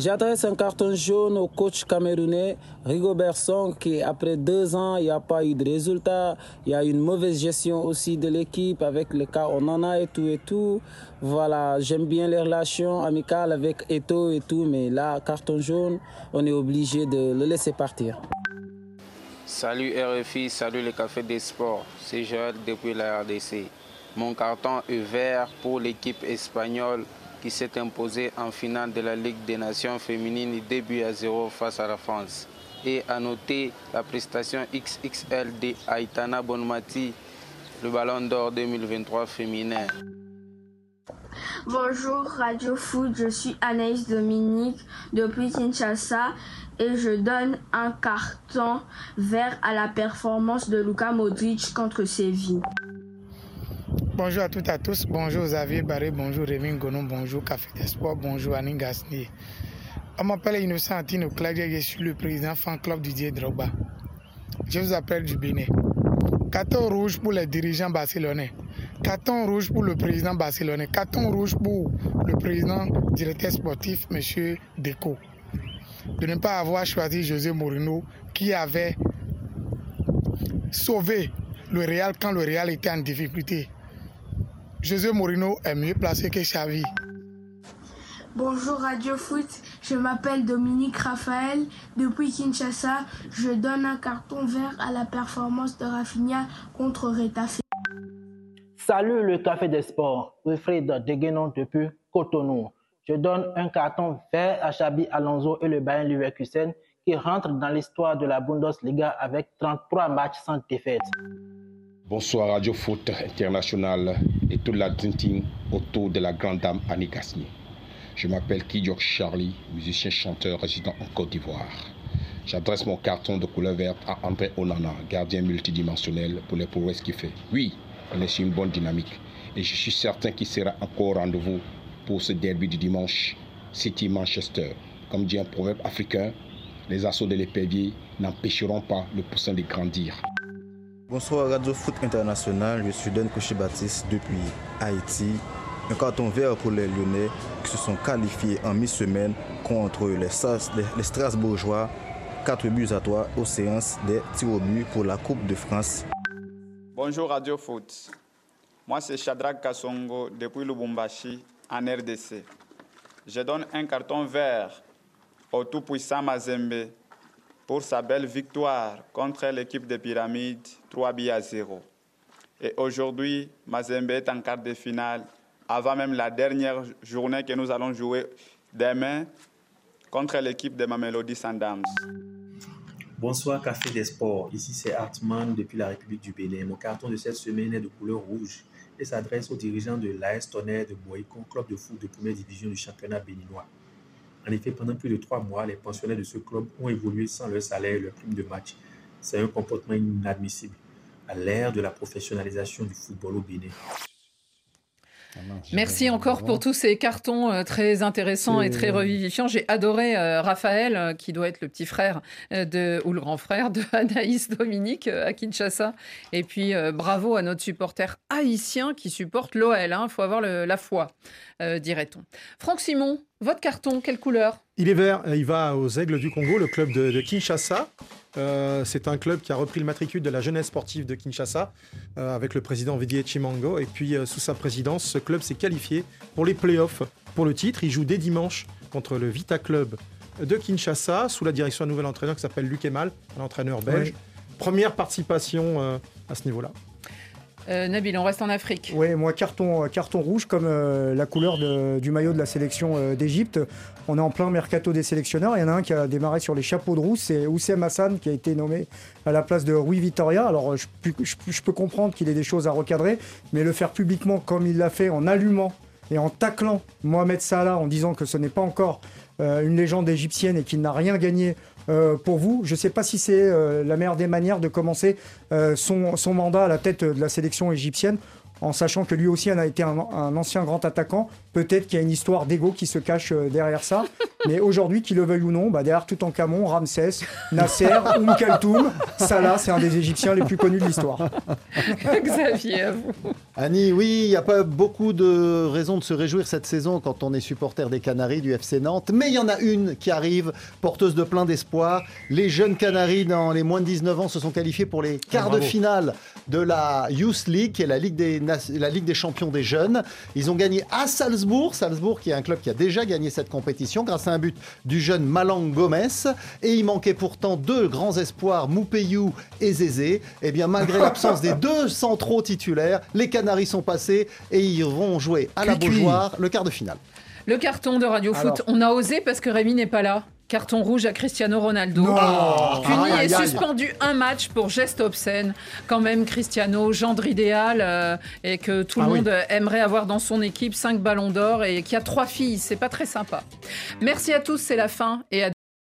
J'adresse un carton jaune au coach camerounais Rigobert Song qui après deux ans, il n'y a pas eu de résultat. Il y a une mauvaise gestion aussi de l'équipe avec le cas Onana et tout et tout. Voilà, j'aime bien les relations amicales avec Eto et tout, mais là, carton jaune, on est obligé de le laisser partir. Salut RFI, salut le Café des Sports. C'est Joël depuis la RDC. Mon carton est vert pour l'équipe espagnole qui s'est imposée en finale de la Ligue des Nations féminines début à zéro face à la France. Et à noter la prestation XXL de Aitana Bonmati, le Ballon d'Or 2023 féminin. Bonjour Radio Foot, je suis Anaïs Dominique depuis Kinshasa et je donne un carton vert à la performance de Luka Modric contre Séville. Bonjour à toutes et à tous, bonjour Xavier Barré, bonjour Rémi Gonon, bonjour Café d'Espoir, bonjour Annie Gasnier. On m'appelle Innocent Antino je suis le président fan club Didier Drogba. Je vous appelle du Bénin. Carton rouge pour les dirigeants barcelonais. Carton rouge pour le président barcelonais. Carton rouge pour le président directeur sportif, M. Deco. De ne pas avoir choisi José Mourinho qui avait sauvé le Real quand le Real était en difficulté. José Mourinho est mieux placé que Xavi. Bonjour Radio Foot, je m'appelle Dominique Raphaël. Depuis Kinshasa, je donne un carton vert à la performance de Rafinha contre Retafe. Salut le Café des Sports, Wilfried Deguenon depuis Cotonou. Je donne un carton vert à Xabi Alonso et le Bayern Leverkusen qui rentrent dans l'histoire de la Bundesliga avec 33 matchs sans défaite. Bonsoir Radio Foot International et toute la team autour de la grande dame Annie Gasnier. Je m'appelle Kidjok Charlie, musicien chanteur résident en Côte d'Ivoire. J'adresse mon carton de couleur verte à André Onana, gardien multidimensionnel pour les prouesses qu'il fait. Oui, on est sur une bonne dynamique et je suis certain qu'il sera encore rendez-vous pour ce derby du dimanche City-Manchester. Comme dit un proverbe africain, les assauts de l'épervier n'empêcheront pas le poussin de grandir. Bonsoir Radio Foot International, je suis Dan Baptiste depuis Haïti. Un carton vert pour les Lyonnais qui se sont qualifiés en mi-semaine contre les, les Strasbourgeois. 4 buts à 3 aux séances des tirs au but pour la Coupe de France. Bonjour Radio Foot. Moi c'est Shadrach Kassongo depuis Lubumbashi en RDC. Je donne un carton vert au tout-puissant Mazembe pour sa belle victoire contre l'équipe des Pyramides 3 buts à 0. Et aujourd'hui, Mazembe est en quart de finale avant même la dernière journée que nous allons jouer demain contre l'équipe de Mamelody Sundowns. Bonsoir Café des Sports, ici c'est Hartmann depuis la République du Bénin. Mon carton de cette semaine est de couleur rouge et s'adresse aux dirigeants de l'AS Tonnerre de Boïcon, club de foot de première division du championnat béninois. En effet, pendant plus de trois mois, les pensionnaires de ce club ont évolué sans leur salaire et leur prime de match. C'est un comportement inadmissible à l'ère de la professionnalisation du football au Bénin. Merci encore pour tous ces cartons euh, très intéressants et très revivifiants. J'ai adoré euh, Raphaël, euh, qui doit être le petit frère de, ou le grand frère de Anaïs Dominique à Kinshasa. Et puis bravo à notre supporter haïtien qui supporte l'OL. Il hein. faut avoir la foi, dirait-on. Franck Simon, votre carton, quelle couleur? Il est vert. Il va aux Aigles du Congo, le club de, de Kinshasa. Euh, c'est un club qui a repris le matricule de la jeunesse sportive de Kinshasa euh, avec le président Vidier Chimango. Et puis, euh, sous sa présidence, ce club s'est qualifié pour les playoffs pour le titre. Il joue dès dimanche contre le Vita Club de Kinshasa sous la direction d'un nouvel entraîneur qui s'appelle Luc Emal, un entraîneur belge. Première participation à ce niveau-là. Euh, Nabil, on reste en Afrique. Oui, moi, carton, euh, carton rouge comme euh, la couleur du maillot de la sélection d'Égypte. On est en plein mercato des sélectionneurs. Il y en a un qui a démarré sur les chapeaux de roue, c'est Oussem Hassan qui a été nommé à la place de Rui Vitoria. Alors, je, je peux comprendre qu'il ait des choses à recadrer, mais le faire publiquement comme il l'a fait en allumant et en taclant Mohamed Salah en disant que ce n'est pas encore une légende égyptienne et qu'il n'a rien gagné euh, pour vous. Je ne sais pas si c'est euh, la meilleure des manières de commencer euh, son, son, mandat à la tête de la sélection égyptienne en sachant que lui aussi en a été un, ancien grand attaquant. Peut-être qu'il y a une histoire d'ego qui se cache euh, derrière ça. Mais aujourd'hui, qu'il le veuille ou non, bah derrière Toutankhamon, Ramsès, Nasser, Oum Kaltoum, Salah, c'est un des Égyptiens les plus connus de l'histoire. Xavier, à vous. Annie, oui, il n'y a pas beaucoup de raisons de se réjouir cette saison quand on est supporter des Canaries du FC Nantes. Mais il y en a une qui arrive, porteuse de plein d'espoir. Les jeunes Canaries dans les moins de 19 ans se sont qualifiés pour les quarts de finale de la Youth League, qui est la Ligue des la Ligue des champions des jeunes. Ils ont gagné à Salzbourg, Salzbourg qui est un club qui a déjà gagné cette compétition grâce à un but du jeune Malang Gomez. Et il manquait pourtant deux grands espoirs, Moupeyou et Zézé. Eh bien, malgré l'absence des deux centraux titulaires, les Canaries sont passés et ils vont jouer à la. Beaujoire le quart de finale. Le carton de Radio Foot, Alors. on a osé parce que Rémi n'est pas là. Carton rouge à Cristiano Ronaldo. Non. Puni Aïe, aïe, et suspendu un match pour geste obscène. Quand même, Cristiano, gendre idéal euh, et que tout le Ah oui. monde aimerait avoir dans son équipe cinq ballons d'or et qui a trois filles. C'est pas très sympa. Merci à tous, c'est la fin et à